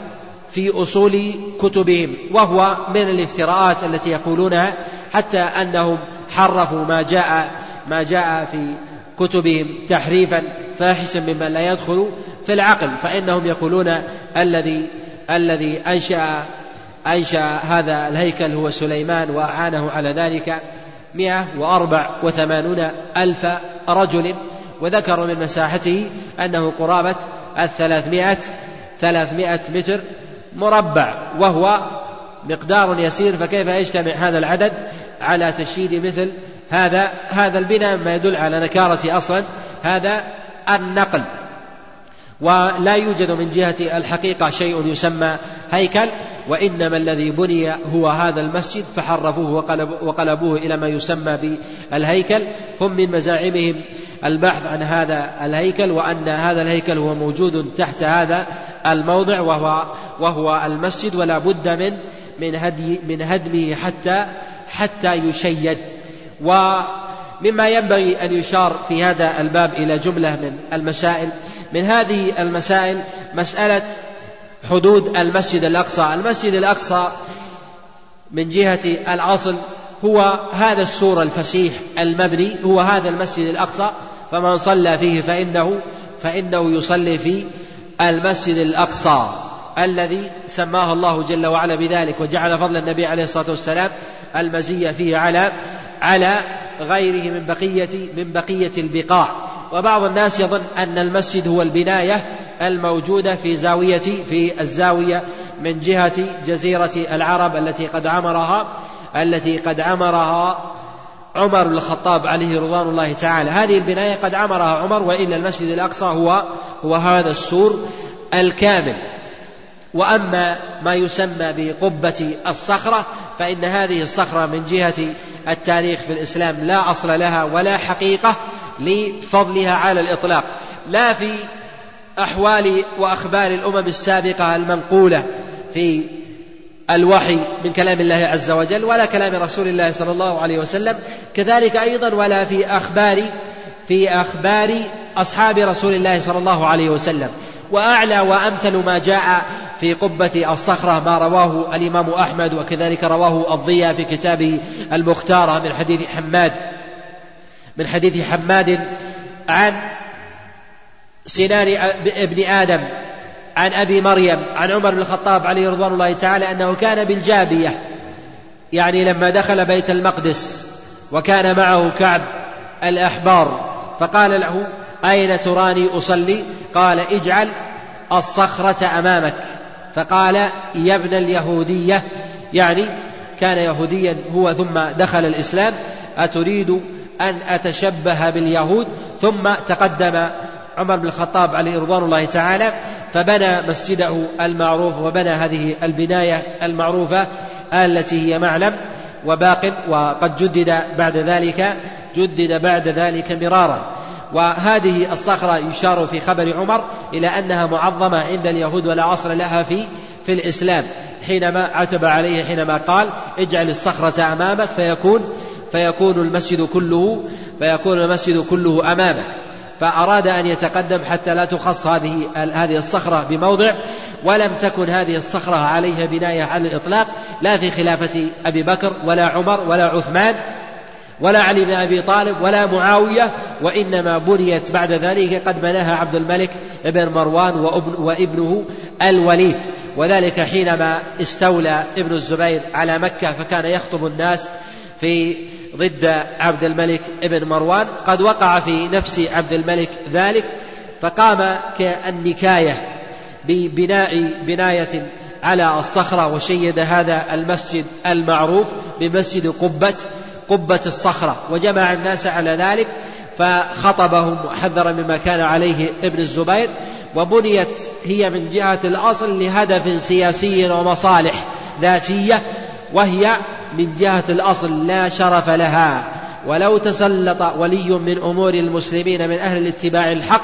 في أصول كتبهم وهو من الافتراءات التي يقولونها حتى أنهم حرفوا ما جاء ما جاء في كتبهم تحريفا فاحشا مما لا يدخل في العقل فإنهم يقولون الذي الذي أنشأ أنشأ هذا الهيكل هو سليمان وأعانه على ذلك. مئة وأربع وثمانون ألف رجل وذكروا من مساحته أنه قرابة الثلاثمائة ثلاثمائة متر مربع وهو مقدار يسير فكيف يجتمع هذا العدد على تشييد مثل هذا هذا البناء ما يدل على نكارة أصلا هذا النقل. ولا يوجد من جهة الحقيقة شيء يسمى هيكل وإنما الذي بني هو هذا المسجد فحرفوه وقلبوه إلى ما يسمى بالهيكل. هم من مزاعمهم البحث عن هذا الهيكل وأن هذا الهيكل هو موجود تحت هذا الموضع وهو وهو المسجد ولا بد من من هدي من هدمه حتى حتى يشيد. ومما ينبغي أن يشار في هذا الباب إلى جملة من المسائل من هذه المسائل مسألة حدود المسجد الأقصى. المسجد الأقصى من جهة الأصل هو هذا السور الفسيح المبني هو هذا المسجد الأقصى. فمن صلى فيه فإنه فإنه يصلي في المسجد الأقصى الذي سماه الله جل وعلا بذلك وجعل فضل النبي عليه الصلاة والسلام المزية فيه على على غيره من بقية من بقية البقاع. وبعض الناس يظن أن المسجد هو البناية الموجودة في زاوية في الزاوية من جهة جزيرة العرب التي قد عمرها التي قد عمرها عمر بن الخطاب عليه رضوان الله تعالى. هذه البناية قد عمرها عمر وإلا المسجد الأقصى هو هو هذا السور الكامل. وأما ما يسمى بقبة الصخرة فإن هذه الصخرة من جهة التاريخ في الإسلام لا أصل لها ولا حقيقة لفضلها على الإطلاق. لا في أحوال وأخبار الأمم السابقة المنقولة في الوحي من كلام الله عز وجل ولا كلام رسول الله صلى الله عليه وسلم كذلك أيضا ولا في أخبار في أخبار أصحاب رسول الله صلى الله عليه وسلم. وأعلى وأمثل ما جاء في قبة الصخرة ما رواه الإمام أحمد وكذلك رواه الضياء في كتابه المختارة من حديث حماد من حديث حماد عن سنان ابن آدم عن أبي مريم عن عمر بن الخطاب عليه رضوان الله تعالى أنه كان بالجابية يعني لما دخل بيت المقدس وكان معه كعب الأحبار فقال له أين تراني أصلي؟ قال اجعل الصخرة أمامك. فقال يا ابن اليهودية يعني كان يهوديا هو ثم دخل الإسلام أتريد أن أتشبه باليهود؟ ثم تقدم عمر بن الخطاب عليه رضوان الله تعالى فبنى مسجده المعروف وبنى هذه البناية المعروفة التي هي معلم وباق وقد جدد بعد ذلك جدد بعد ذلك مرارا. وهذه الصخرة يشار في خبر عمر إلى أنها معظمة عند اليهود ولا أصل لها في في الإسلام. حينما عتب عليه حينما قال اجعل الصخرة أمامك فيكون فيكون المسجد كله فيكون المسجد كله أمامك. فأراد أن يتقدم حتى لا تخص هذه هذه الصخرة بموضع ولم تكن هذه الصخرة عليها بناية على الإطلاق لا في خلافة أبي بكر ولا عمر ولا عثمان ولا علي بن أبي طالب ولا معاوية وإنما بنيت بعد ذلك قد بناها عبد الملك بن مروان وابن وابنه الوليد. وذلك حينما استولى ابن الزبير على مكة فكان يخطب الناس في ضد عبد الملك بن مروان. قد وقع في نفس عبد الملك ذلك فقام كالنكاية ببناء بناية على الصخرة وشيد هذا المسجد المعروف بمسجد قبة. قبة الصخرة وجمع الناس على ذلك فخطبهم وحذر مما كان عليه ابن الزبير وبنيت هي من جهة الأصل لهدف سياسي ومصالح ذاتية وهي من جهة الأصل لا شرف لها. ولو تسلط ولي من أمور المسلمين من أهل الاتباع الحق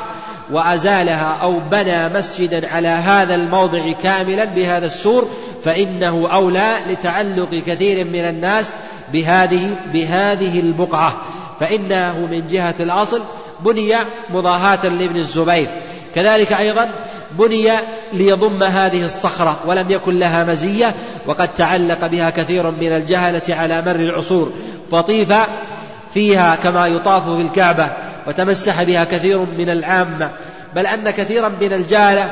وأزالها أو بنى مسجدا على هذا الموضع كاملا بهذا السور فإنه أولى لتعلق كثير من الناس بهذه بهذه البقعة. فإنه من جهة الأصل بني مضاهاة لابن الزبير. كذلك أيضا بني ليضم هذه الصخرة ولم يكن لها مزية وقد تعلق بها كثير من الجهلة على مر العصور. فطيف فيها كما يطاف في الكعبة. وتمسح بها كثير من العامة بل أن كثيرا من الجهلة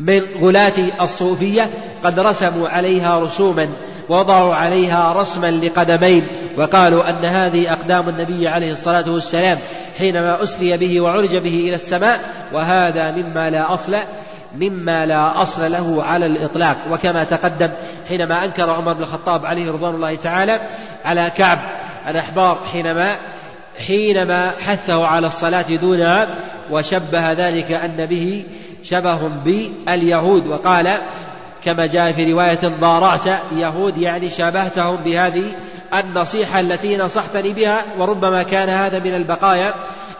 من غلاة الصوفية قد رسموا عليها رسوما وضعوا عليها رسما لقدمين وقالوا أن هذه أقدام النبي عليه الصلاة والسلام حينما أسري به وعرج به إلى السماء وهذا مما لا أصل مما لا أصل له على الإطلاق. وكما تقدم حينما أنكر عمر بن الخطاب عليه رضوان الله تعالى على كعب الأحبار حينما حينما حثه على الصلاة دونها وشبه ذلك أن به شبه باليهود وقال كما جاء في رواية ضارعت يهود يعني شابهتهم بهذه النصيحة التي نصحتني بها وربما كان هذا من البقايا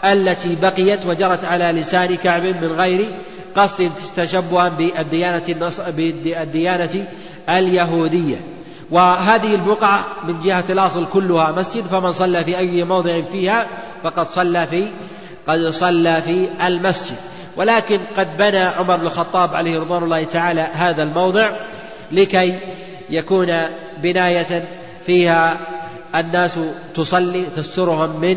التي بقيت وجرت على لسان كعب من غير قصد تشبها بالديانة بالديانة اليهودية. وهذه البقعة من جهة الأصل كلها مسجد فمن صلى في أي موضع فيها فقد صلى في قد صلى في المسجد. ولكن قد بنى عمر بن الخطاب عليه رضوان الله تعالى هذا الموضع لكي يكون بناية فيها الناس تصلي تسترهم من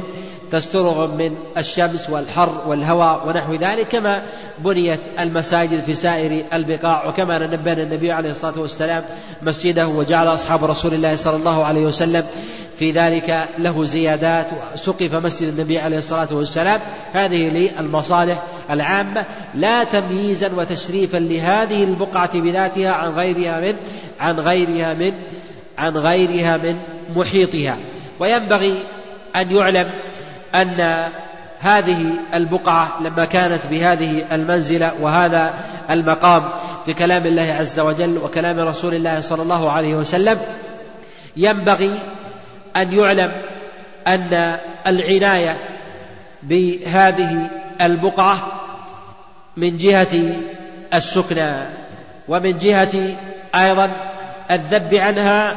تسترهم من الشمس والحر والهواء ونحو ذلك كما بنيت المساجد في سائر البقاع وكما نبهنا النبي عليه الصلاة والسلام مسجده وجعل أصحاب رسول الله صلى الله عليه وسلم في ذلك له زيادات وسقف مسجد النبي عليه الصلاة والسلام. هذه للمصالح العامة لا تمييزا وتشريفا لهذه البقعة بذاتها عن غيرها من عن غيرها من عن غيرها من محيطها. وينبغي أن يعلم أن هذه البقعة لما كانت بهذه المنزلة وهذا المقام في كلام الله عز وجل وكلام رسول الله صلى الله عليه وسلم ينبغي أن يعلم أن العناية بهذه البقعة من جهة السكنى ومن جهة أيضا الذب عنها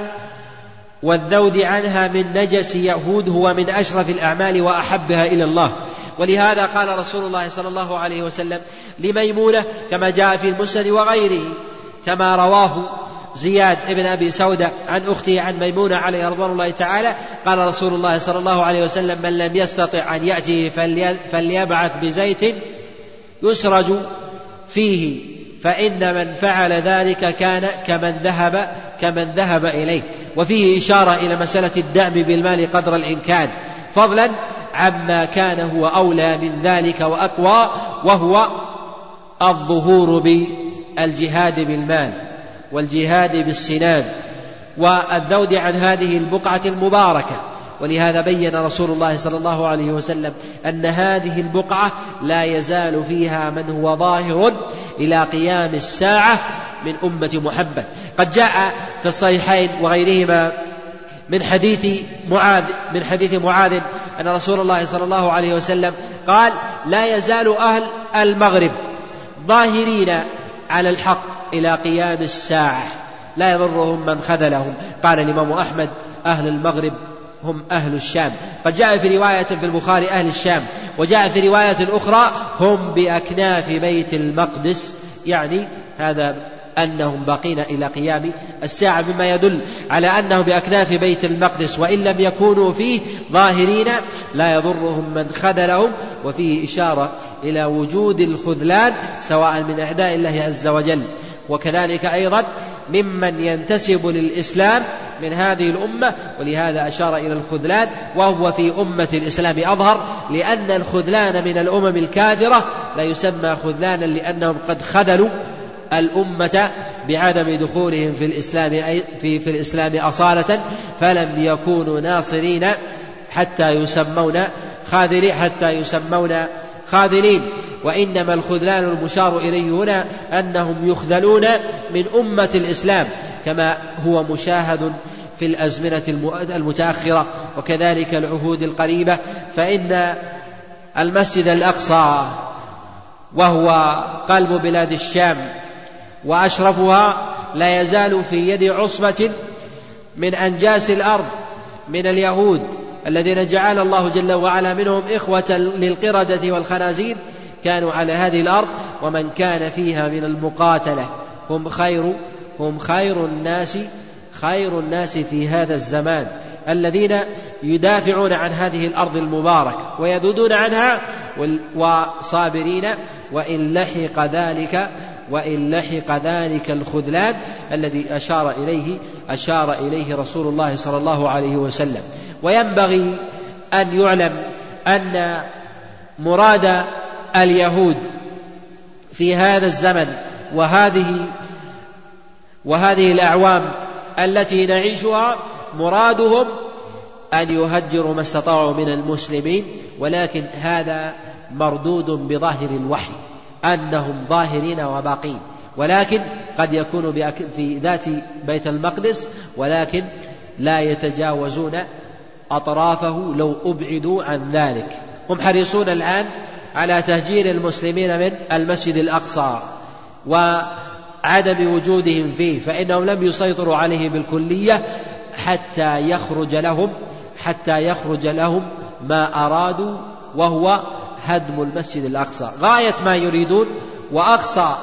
والذود عنها من نجس يهود هو من أشرف الأعمال وأحبها إلى الله. ولهذا قال رسول الله صلى الله عليه وسلم لميمونة كما جاء في المسند وغيره كما رواه زياد بن أبي سودة عن أخته عن ميمونة عليه رضوان الله تعالى قال رسول الله صلى الله عليه وسلم من لم يستطع أن يأتيه فليبعث بزيت يسرج فيه. فإن من فعل ذلك كان كمن ذهب كمن ذهب إليه. وفيه إشارة إلى مسألة الدعم بالمال قدر الإمكان. فضلا عما كان هو أولى من ذلك وأقوى وهو الظهور بالجهاد بالمال والجهاد بالسنان. والذود عن هذه البقعة المباركة. ولهذا بين رسول الله صلى الله عليه وسلم أن هذه البقعة لا يزال فيها من هو ظاهر إلى قيام الساعة من أمة محمد. قد جاء في الصحيحين وغيرهما من حديث معاذ من حديث معاذ أن رسول الله صلى الله عليه وسلم قال لا يزال أهل المغرب ظاهرين على الحق إلى قيام الساعة لا يضرهم من خذلهم. قال الإمام أحمد أهل المغرب هم أهل الشام. قد جاء في رواية في البخاري أهل الشام وجاء في رواية أخرى هم بأكناف بيت المقدس. يعني هذا أنهم باقين إلى قيام الساعة مما يدل على أنهم بأكناف بيت المقدس وإن لم يكونوا فيه ظاهرين لا يضرهم من خذلهم. وفيه إشارة إلى وجود الخذلان سواء من أعداء الله عز وجل. وكذلك أيضا ممن ينتسب للإسلام من هذه الأمة ولهذا أشار إلى الخذلان وهو في أمة الإسلام أظهر لأن الخذلان من الأمم الكافرة لا يسمى خذلانا لأنهم قد خذلوا الأمة بعدم دخولهم في الإسلام في في الإسلام أصالة فلم يكونوا ناصرين حتى يسمون خاذلين حتى يسمون خاذلين وإنما الخذلان المشار إليه هنا أنهم يخذلون من أمة الإسلام كما هو مشاهد في الأزمنة المتأخرة وكذلك العهود القريبة فإن المسجد الأقصى وهو قلب بلاد الشام وأشرفها لا يزال في يد عصبة من أنجاس الأرض من اليهود الذين جعل الله جل وعلا منهم إخوة للقردة والخنازير كانوا على هذه الأرض ومن كان فيها من المقاتلة. هم خير هم خير الناس خير الناس في هذا الزمان. الذين يدافعون عن هذه الأرض المباركة ويذودون عنها وصابرين وإن لحق ذلك وإن لحق ذلك الخذلان الذي أشار إليه أشار إليه رسول الله صلى الله عليه وسلم. وينبغي أن يعلم أن مراد اليهود في هذا الزمن وهذه وهذه الأعوام التي نعيشها مرادهم أن يهجروا ما استطاعوا من المسلمين ولكن هذا مردود بظاهر الوحي أنهم ظاهرين وباقين. ولكن قد يكون في ذات بيت المقدس ولكن لا يتجاوزون أطرافه لو أبعدوا عن ذلك. هم حريصون الآن على تهجير المسلمين من المسجد الأقصى وعدم وجودهم فيه فإنهم لم يسيطروا عليه بالكلية حتى يخرج لهم حتى يخرج لهم ما أرادوا وهو هدم المسجد الأقصى. غاية ما يريدون وأقصى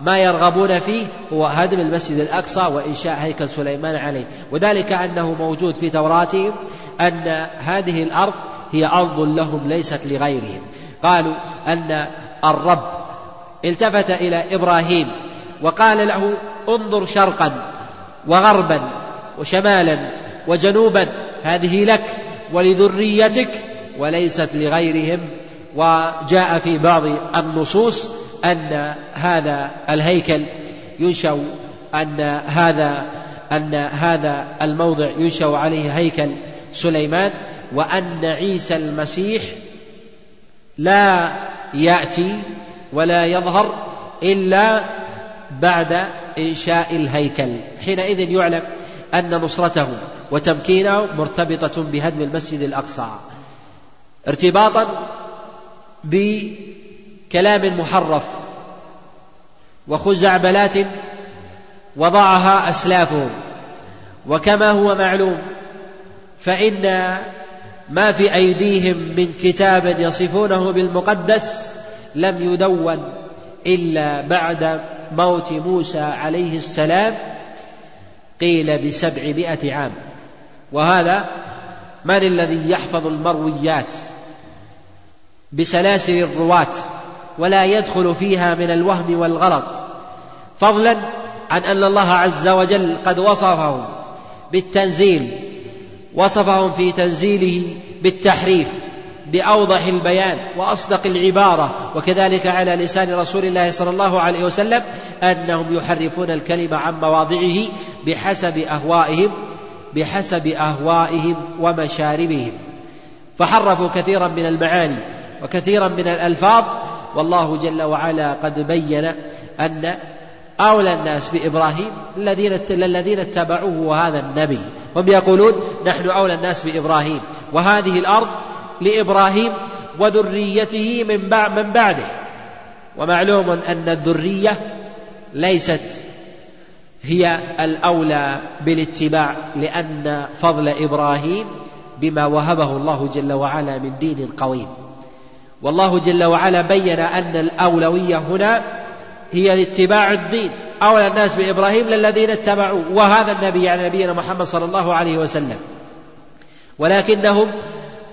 ما يرغبون فيه هو هدم المسجد الأقصى وإنشاء هيكل سليمان عليه. وذلك أنه موجود في توراتهم أن هذه الأرض هي أرض لهم ليست لغيرهم. قالوا أن الرب التفت إلى إبراهيم وقال له انظر شرقا وغربا وشمالا وجنوبا هذه لك ولذريتك وليست لغيرهم. وجاء في بعض النصوص أن هذا الهيكل ينشأ أن هذا أن هذا الموضع ينشأ عليه هيكل سليمان وأن عيسى المسيح لا يأتي ولا يظهر إلا بعد إنشاء الهيكل. حينئذ يعلم أن نصرته وتمكينه مرتبطة بهدم المسجد الأقصى. ارتباطا بكلام محرف وخزعبلات وضعها أسلافهم وكما هو معلوم فإن ما في أيديهم من كتاب يصفونه بالمقدس لم يدون إلا بعد موت موسى عليه السلام قيل بسبعمائة عام. وهذا من الذي يحفظ المرويات؟ بسلاسل الرواة ولا يدخل فيها من الوهم والغلط. فضلا عن أن الله عز وجل قد وصفه بالتنزيل وصفهم في تنزيله بالتحريف بأوضح البيان وأصدق العبارة وكذلك على لسان رسول الله صلى الله عليه وسلم أنهم يحرفون الكلمة عن مواضعه بحسب أهوائهم بحسب أهوائهم ومشاربهم. فحرفوا كثيرا من المعاني وكثيرا من الألفاظ والله جل وعلا قد بين أن أولى الناس بإبراهيم الذين الذين اتبعوه وهذا النبي. هم يقولون نحن أولى الناس بإبراهيم وهذه الأرض لإبراهيم وذريته من من بعده. ومعلوم أن الذرية ليست هي الأولى بالاتباع لأن فضل إبراهيم بما وهبه الله جل وعلا من دين قويم. والله جل وعلا بين أن الأولوية هنا هي لاتباع الدين. أولى الناس بإبراهيم للذين اتبعوا وهذا النبي على نبينا محمد صلى الله عليه وسلم. ولكنهم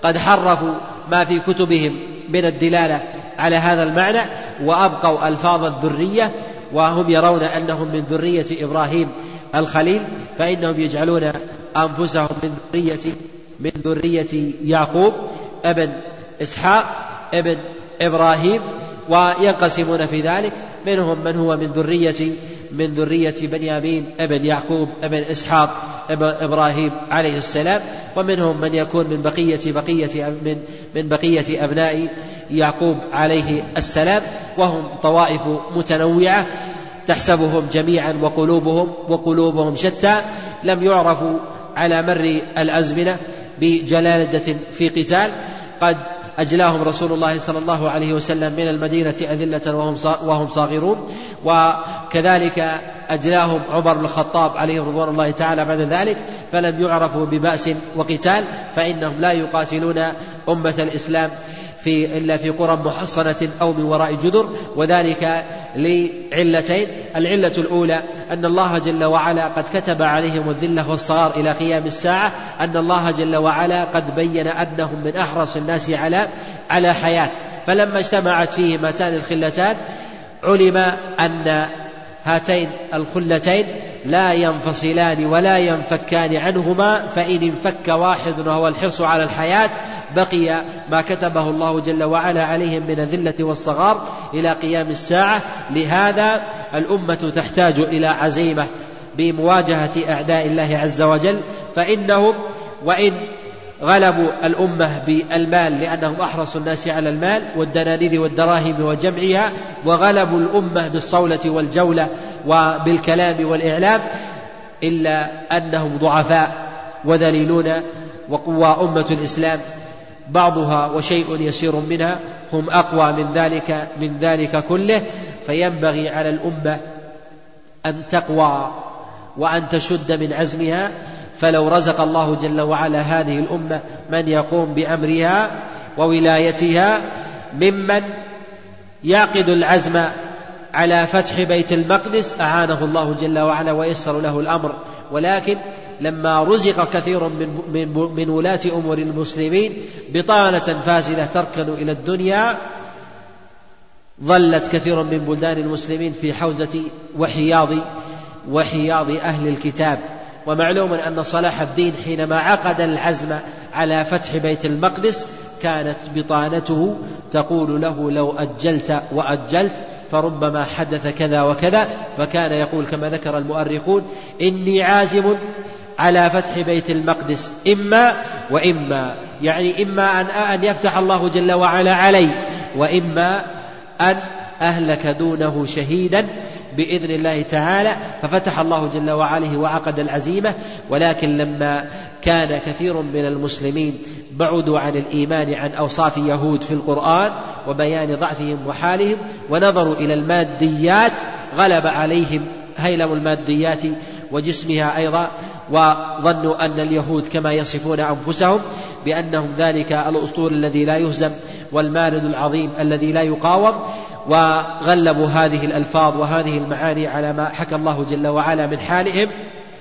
قد حرفوا ما في كتبهم من الدلالة على هذا المعنى وأبقوا ألفاظ الذرية وهم يرون أنهم من ذرية إبراهيم الخليل فإنهم يجعلون أنفسهم من ذرية من ذرية يعقوب ابن إسحاق ابن إبراهيم وينقسمون في ذلك. منهم من هو من ذرية من ذرية بنيامين أبن يعقوب أبن إسحاق ابن إبراهيم عليه السلام. ومنهم من يكون من بقية بقية من من بقية أبناء يعقوب عليه السلام. وهم طوائف متنوعة تحسبهم جميعا وقلوبهم وقلوبهم شتى. لم يعرفوا على مر الأزمنة بجلالة في قتال. قد أجلاهم رسول الله صلى الله عليه وسلم من المدينة أذلة وهم صاغرون. وكذلك أجلاهم عمر بن الخطاب عليه رضوان الله تعالى بعد ذلك فلم يعرفوا ببأس وقتال فإنهم لا يقاتلون أمة الإسلام. في إلا في قرى محصنة أو من وراء جدر وذلك لعلتين. العلة الأولى أن الله جل وعلا قد كتب عليهم الذلة والصغار إلى قيام الساعة أن الله جل وعلا قد بين أنهم من أحرص الناس على على حياة. فلما اجتمعت فيهم هاتان الخلتان علم أن هاتين الخلتين لا ينفصلان ولا ينفكان عنهما فإن انفك واحد وهو الحرص على الحياة بقي ما كتبه الله جل وعلا عليهم من الذلة والصغار إلى قيام الساعة. لهذا الأمة تحتاج إلى عزيمة بمواجهة أعداء الله عز وجل. فإنهم وإن غلبوا الأمة بالمال لأنهم أحرصوا الناس على المال والدنانير والدراهم وجمعها وغلبوا الأمة بالصولة والجولة وبالكلام والإعلام إلا أنهم ضعفاء وذليلون وقوى أمة الإسلام. بعضها وشيء يسير منها هم أقوى من ذلك من ذلك كله فينبغي على الأمة أن تقوى وأن تشد من عزمها. فلو رزق الله جل وعلا هذه الأمة من يقوم بأمرها وولايتها ممن يعقد العزم على فتح بيت المقدس أعانه الله جل وعلا ويسر له الأمر. ولكن لما رزق كثير من من من ولاة أمور المسلمين بطانة فاسدة تركن إلى الدنيا ظلت كثير من بلدان المسلمين في حوزة وحياض وحياض أهل الكتاب. ومعلوم أن صلاح الدين حينما عقد العزم على فتح بيت المقدس كانت بطانته تقول له لو أجلت وأجلت فربما حدث كذا وكذا فكان يقول كما ذكر المؤرخون إني عازم على فتح بيت المقدس. إما وإما يعني إما أن أن يفتح الله جل وعلا علي وإما أن أهلك دونه شهيدا بإذن الله تعالى. ففتح الله جل وعلا وعقد العزيمة. ولكن لما كان كثير من المسلمين بعدوا عن الإيمان عن أوصاف يهود في القرآن وبيان ضعفهم وحالهم ونظروا إلى الماديات غلب عليهم هيلم الماديات وجسمها أيضا. وظنوا أن اليهود كما يصفون أنفسهم بأنهم ذلك الأسطول الذي لا يهزم والمارد العظيم الذي لا يقاوم وغلبوا هذه الألفاظ وهذه المعاني على ما حكى الله جل وعلا من حالهم.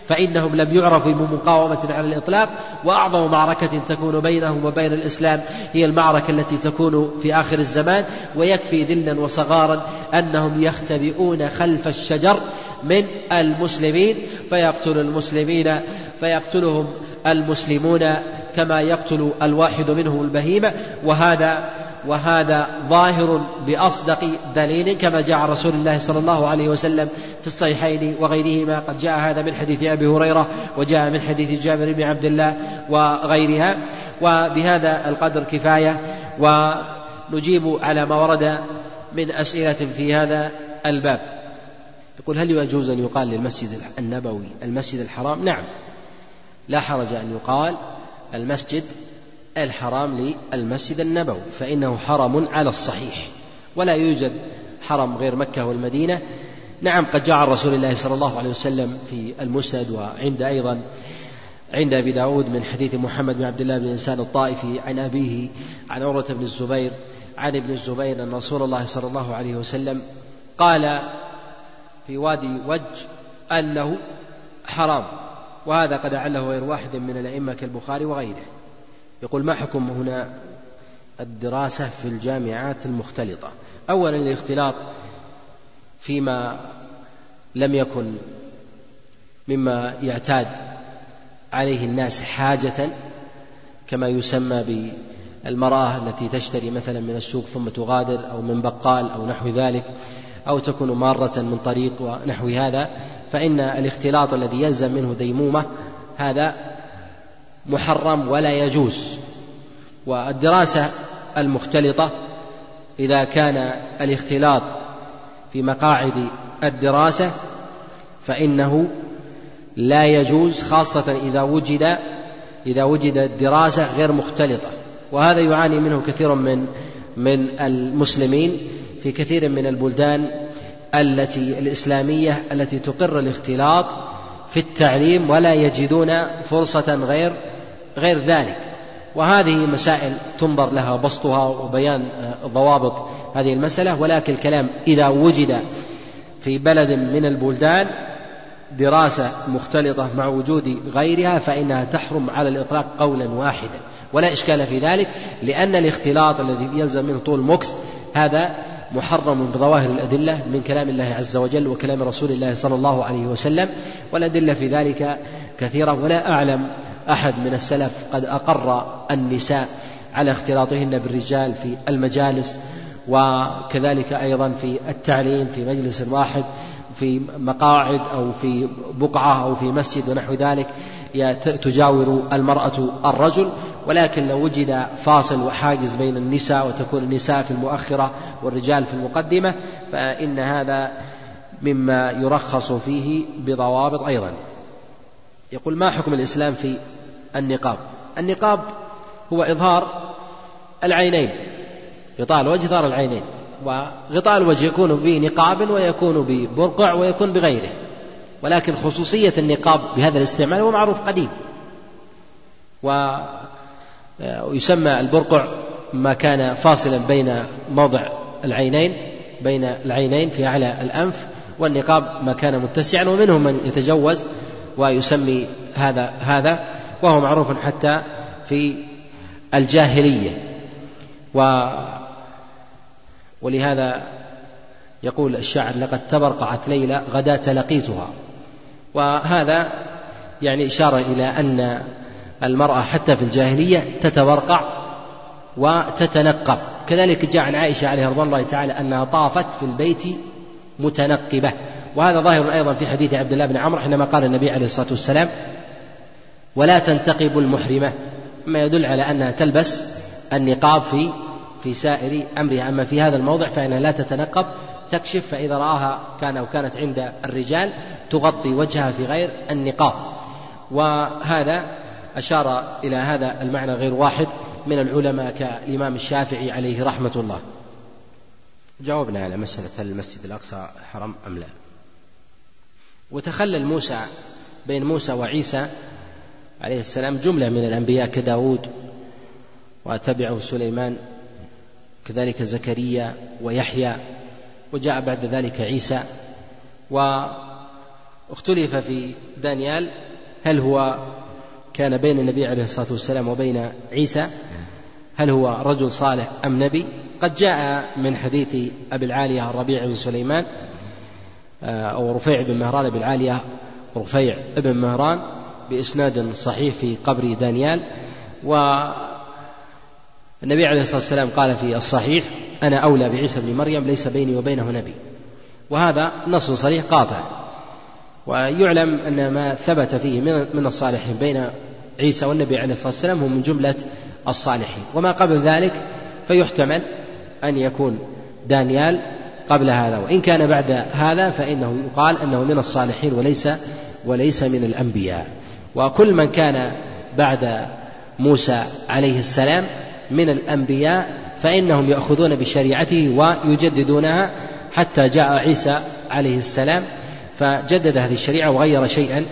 فإنهم لم يعرفوا بمقاومة على الإطلاق وأعظم معركة تكون بينهم وبين الإسلام هي المعركة التي تكون في آخر الزمان ويكفي ذلا وصغارا أنهم يختبئون خلف الشجر من المسلمين فيقتل المسلمين فيقتلهم المسلمون كما يقتل الواحد منهم البهيمة وهذا وهذا ظاهر بأصدق دليل كما جاء رسول الله صلى الله عليه وسلم في الصحيحين وغيرهما. قد جاء هذا من حديث أبي هريرة وجاء من حديث جابر بن عبد الله وغيرها. وبهذا القدر كفاية. ونجيب على ما ورد من أسئلة في هذا الباب. يقول هل يجوز أن يقال للمسجد النبوي المسجد الحرام؟ نعم. لا حرج أن يقال المسجد الحرام للمسجد النبوي فإنه حرم على الصحيح ولا يوجد حرم غير مكة والمدينة. نعم قد جاء عن رسول الله صلى الله عليه وسلم في المسند وعند أيضا عند أبي داود من حديث محمد بن عبد الله بن إنسان الطائفي عن أبيه عن عروة بن الزبير عن ابن الزبير أن رسول الله صلى الله عليه وسلم قال في وادي وج أنه حرام وهذا قد أعله غير واحد من الأئمة كالبخاري وغيره. يقول ما حكم هنا الدراسة في الجامعات المختلطة؟ أولا الاختلاط فيما لم يكن مما يعتاد عليه الناس حاجة كما يسمى بالمرأة التي تشتري مثلا من السوق ثم تغادر أو من بقال أو نحو ذلك أو تكون مارة من طريق ونحو هذا فإن الاختلاط الذي يلزم منه ديمومة هذا محرم ولا يجوز. والدراسة المختلطة إذا كان الاختلاط في مقاعد الدراسة فإنه لا يجوز خاصة إذا وجد إذا وجدت دراسة غير مختلطة. وهذا يعاني منه كثير من من المسلمين في كثير من البلدان التي الإسلامية التي تقر الاختلاط في التعليم ولا يجدون فرصة غير غير ذلك. وهذه مسائل تنظر لها بسطها وبيان ضوابط هذه المسألة. ولكن الكلام إذا وجد في بلد من البلدان دراسة مختلطة مع وجود غيرها فإنها تحرم على الإطلاق قولا واحدا. ولا إشكال في ذلك لأن الاختلاط الذي يلزم منه طول مكث هذا محرم بظواهر الأدلة من كلام الله عز وجل وكلام رسول الله صلى الله عليه وسلم. والأدلة في ذلك كثيرة ولا أعلم أحد من السلف قد أقر النساء على اختلاطهن بالرجال في المجالس وكذلك أيضا في التعليم في مجلس واحد في مقاعد أو في بقعة أو في مسجد ونحو ذلك تجاور المرأة الرجل. ولكن لو وجد فاصل وحاجز بين النساء وتكون النساء في المؤخرة والرجال في المقدمة فإن هذا مما يرخص فيه بضوابط أيضا. يقول ما حكم الإسلام في النقاب. النقاب هو إظهار العينين غطاء الوجه إظهار العينين وغطاء الوجه يكون بنقاب ويكون ببرقع ويكون بغيره. ولكن خصوصية النقاب بهذا الاستعمال هو معروف قديم. ويسمى البرقع ما كان فاصلا بين موضع العينين بين العينين في أعلى الأنف والنقاب ما كان متسعا ومنهم من يتجوز ويسمي هذا هذا. وهو معروف حتى في الجاهلية. و ولهذا يقول الشاعر لقد تبرقعت ليلى غداة لقيتها. وهذا يعني إشارة إلى أن المرأة حتى في الجاهلية تتبرقع وتتنقب. كذلك جاء عن عائشة عليه رضوان الله تعالى أنها طافت في البيت متنقبة. وهذا ظاهر أيضا في حديث عبد الله بن عمرو حينما قال النبي عليه الصلاة والسلام ولا تنتقب المحرمة. ما يدل على أنها تلبس النقاب في في سائر أمرها. أما في هذا الموضع فإنها لا تتنقب. تكشف فإذا رآها كان أو كانت عند الرجال تغطي وجهها في غير النقاب. وهذا أشار إلى هذا المعنى غير واحد من العلماء كالإمام الشافعي عليه رحمة الله. جاوبنا على مسألة هل المسجد الأقصى حرم أم لا. وتخلل موسى بين موسى وعيسى عليه السلام جملة من الأنبياء كداود وتبعه سليمان كذلك زكريا ويحيى وجاء بعد ذلك عيسى. واختلف في دانيال هل هو كان بين النبي عليه الصلاة والسلام وبين عيسى هل هو رجل صالح أم نبي. قد جاء من حديث أبي العالية الربيع بن سليمان آه، أو رفيع بن مهران أبي العالية رفيع بن مهران بإسناد صحيح في قبر دانيال والنبي عليه الصلاة والسلام قال في الصحيح أنا أولى بعيسى بن مريم ليس بيني وبينه نبي. وهذا نص صريح قاطع. ويعلم أن ما ثبت فيه من الصالحين بين عيسى والنبي عليه الصلاة والسلام هو من جملة الصالحين. وما قبل ذلك فيحتمل أن يكون دانيال قبل هذا. وإن كان بعد هذا فإنه يقال أنه من الصالحين وليس وليس من الأنبياء. وكل من كان بعد موسى عليه السلام من الأنبياء فإنهم يأخذون بشريعته ويجددونها حتى جاء عيسى عليه السلام فجدد هذه الشريعة وغير شيئا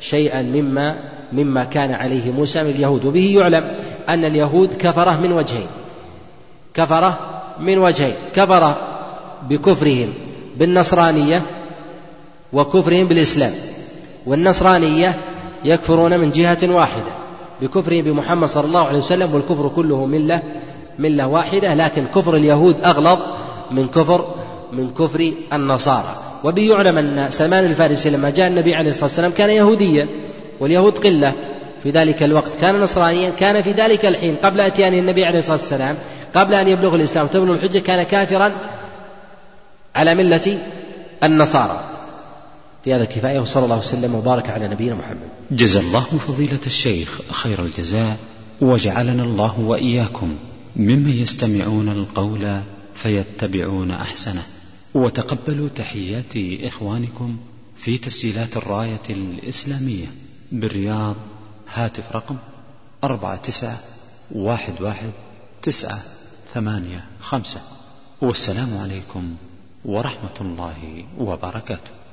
شيئا مما مما كان عليه موسى من اليهود. وبه يعلم أن اليهود كفرة من وجهين كفرة من وجهين كفر بكفرهم بالنصرانية وكفرهم بالإسلام والنصرانية يكفرون من جهة واحدة بكفرهم بمحمد صلى الله عليه وسلم والكفر كله ملة ملة واحدة لكن كفر اليهود أغلظ من كفر من كفر النصارى. وبه يعلم أن سلمان الفارسي لما جاء النبي عليه الصلاة والسلام كان يهوديا واليهود قلة. في ذلك الوقت كان نصرانيا كان في ذلك الحين قبل أتيان النبي عليه الصلاة والسلام قبل أن يبلغ الإسلام تبلغ الحجة كان كافرا على ملة النصارى. في هذا كفاية وصلى الله وسلم وبارك على نبينا محمد. جزا الله فضيلة الشيخ خير الجزاء وجعلنا الله وإياكم ممن يستمعون القول فيتبعون أحسنه. وتقبلوا تحيات إخوانكم في تسجيلات الراية الإسلامية بالرياض هاتف رقم أربعة تسعة واحد واحد تسعة ثمانية خمسة. والسلام عليكم ورحمة الله وبركاته.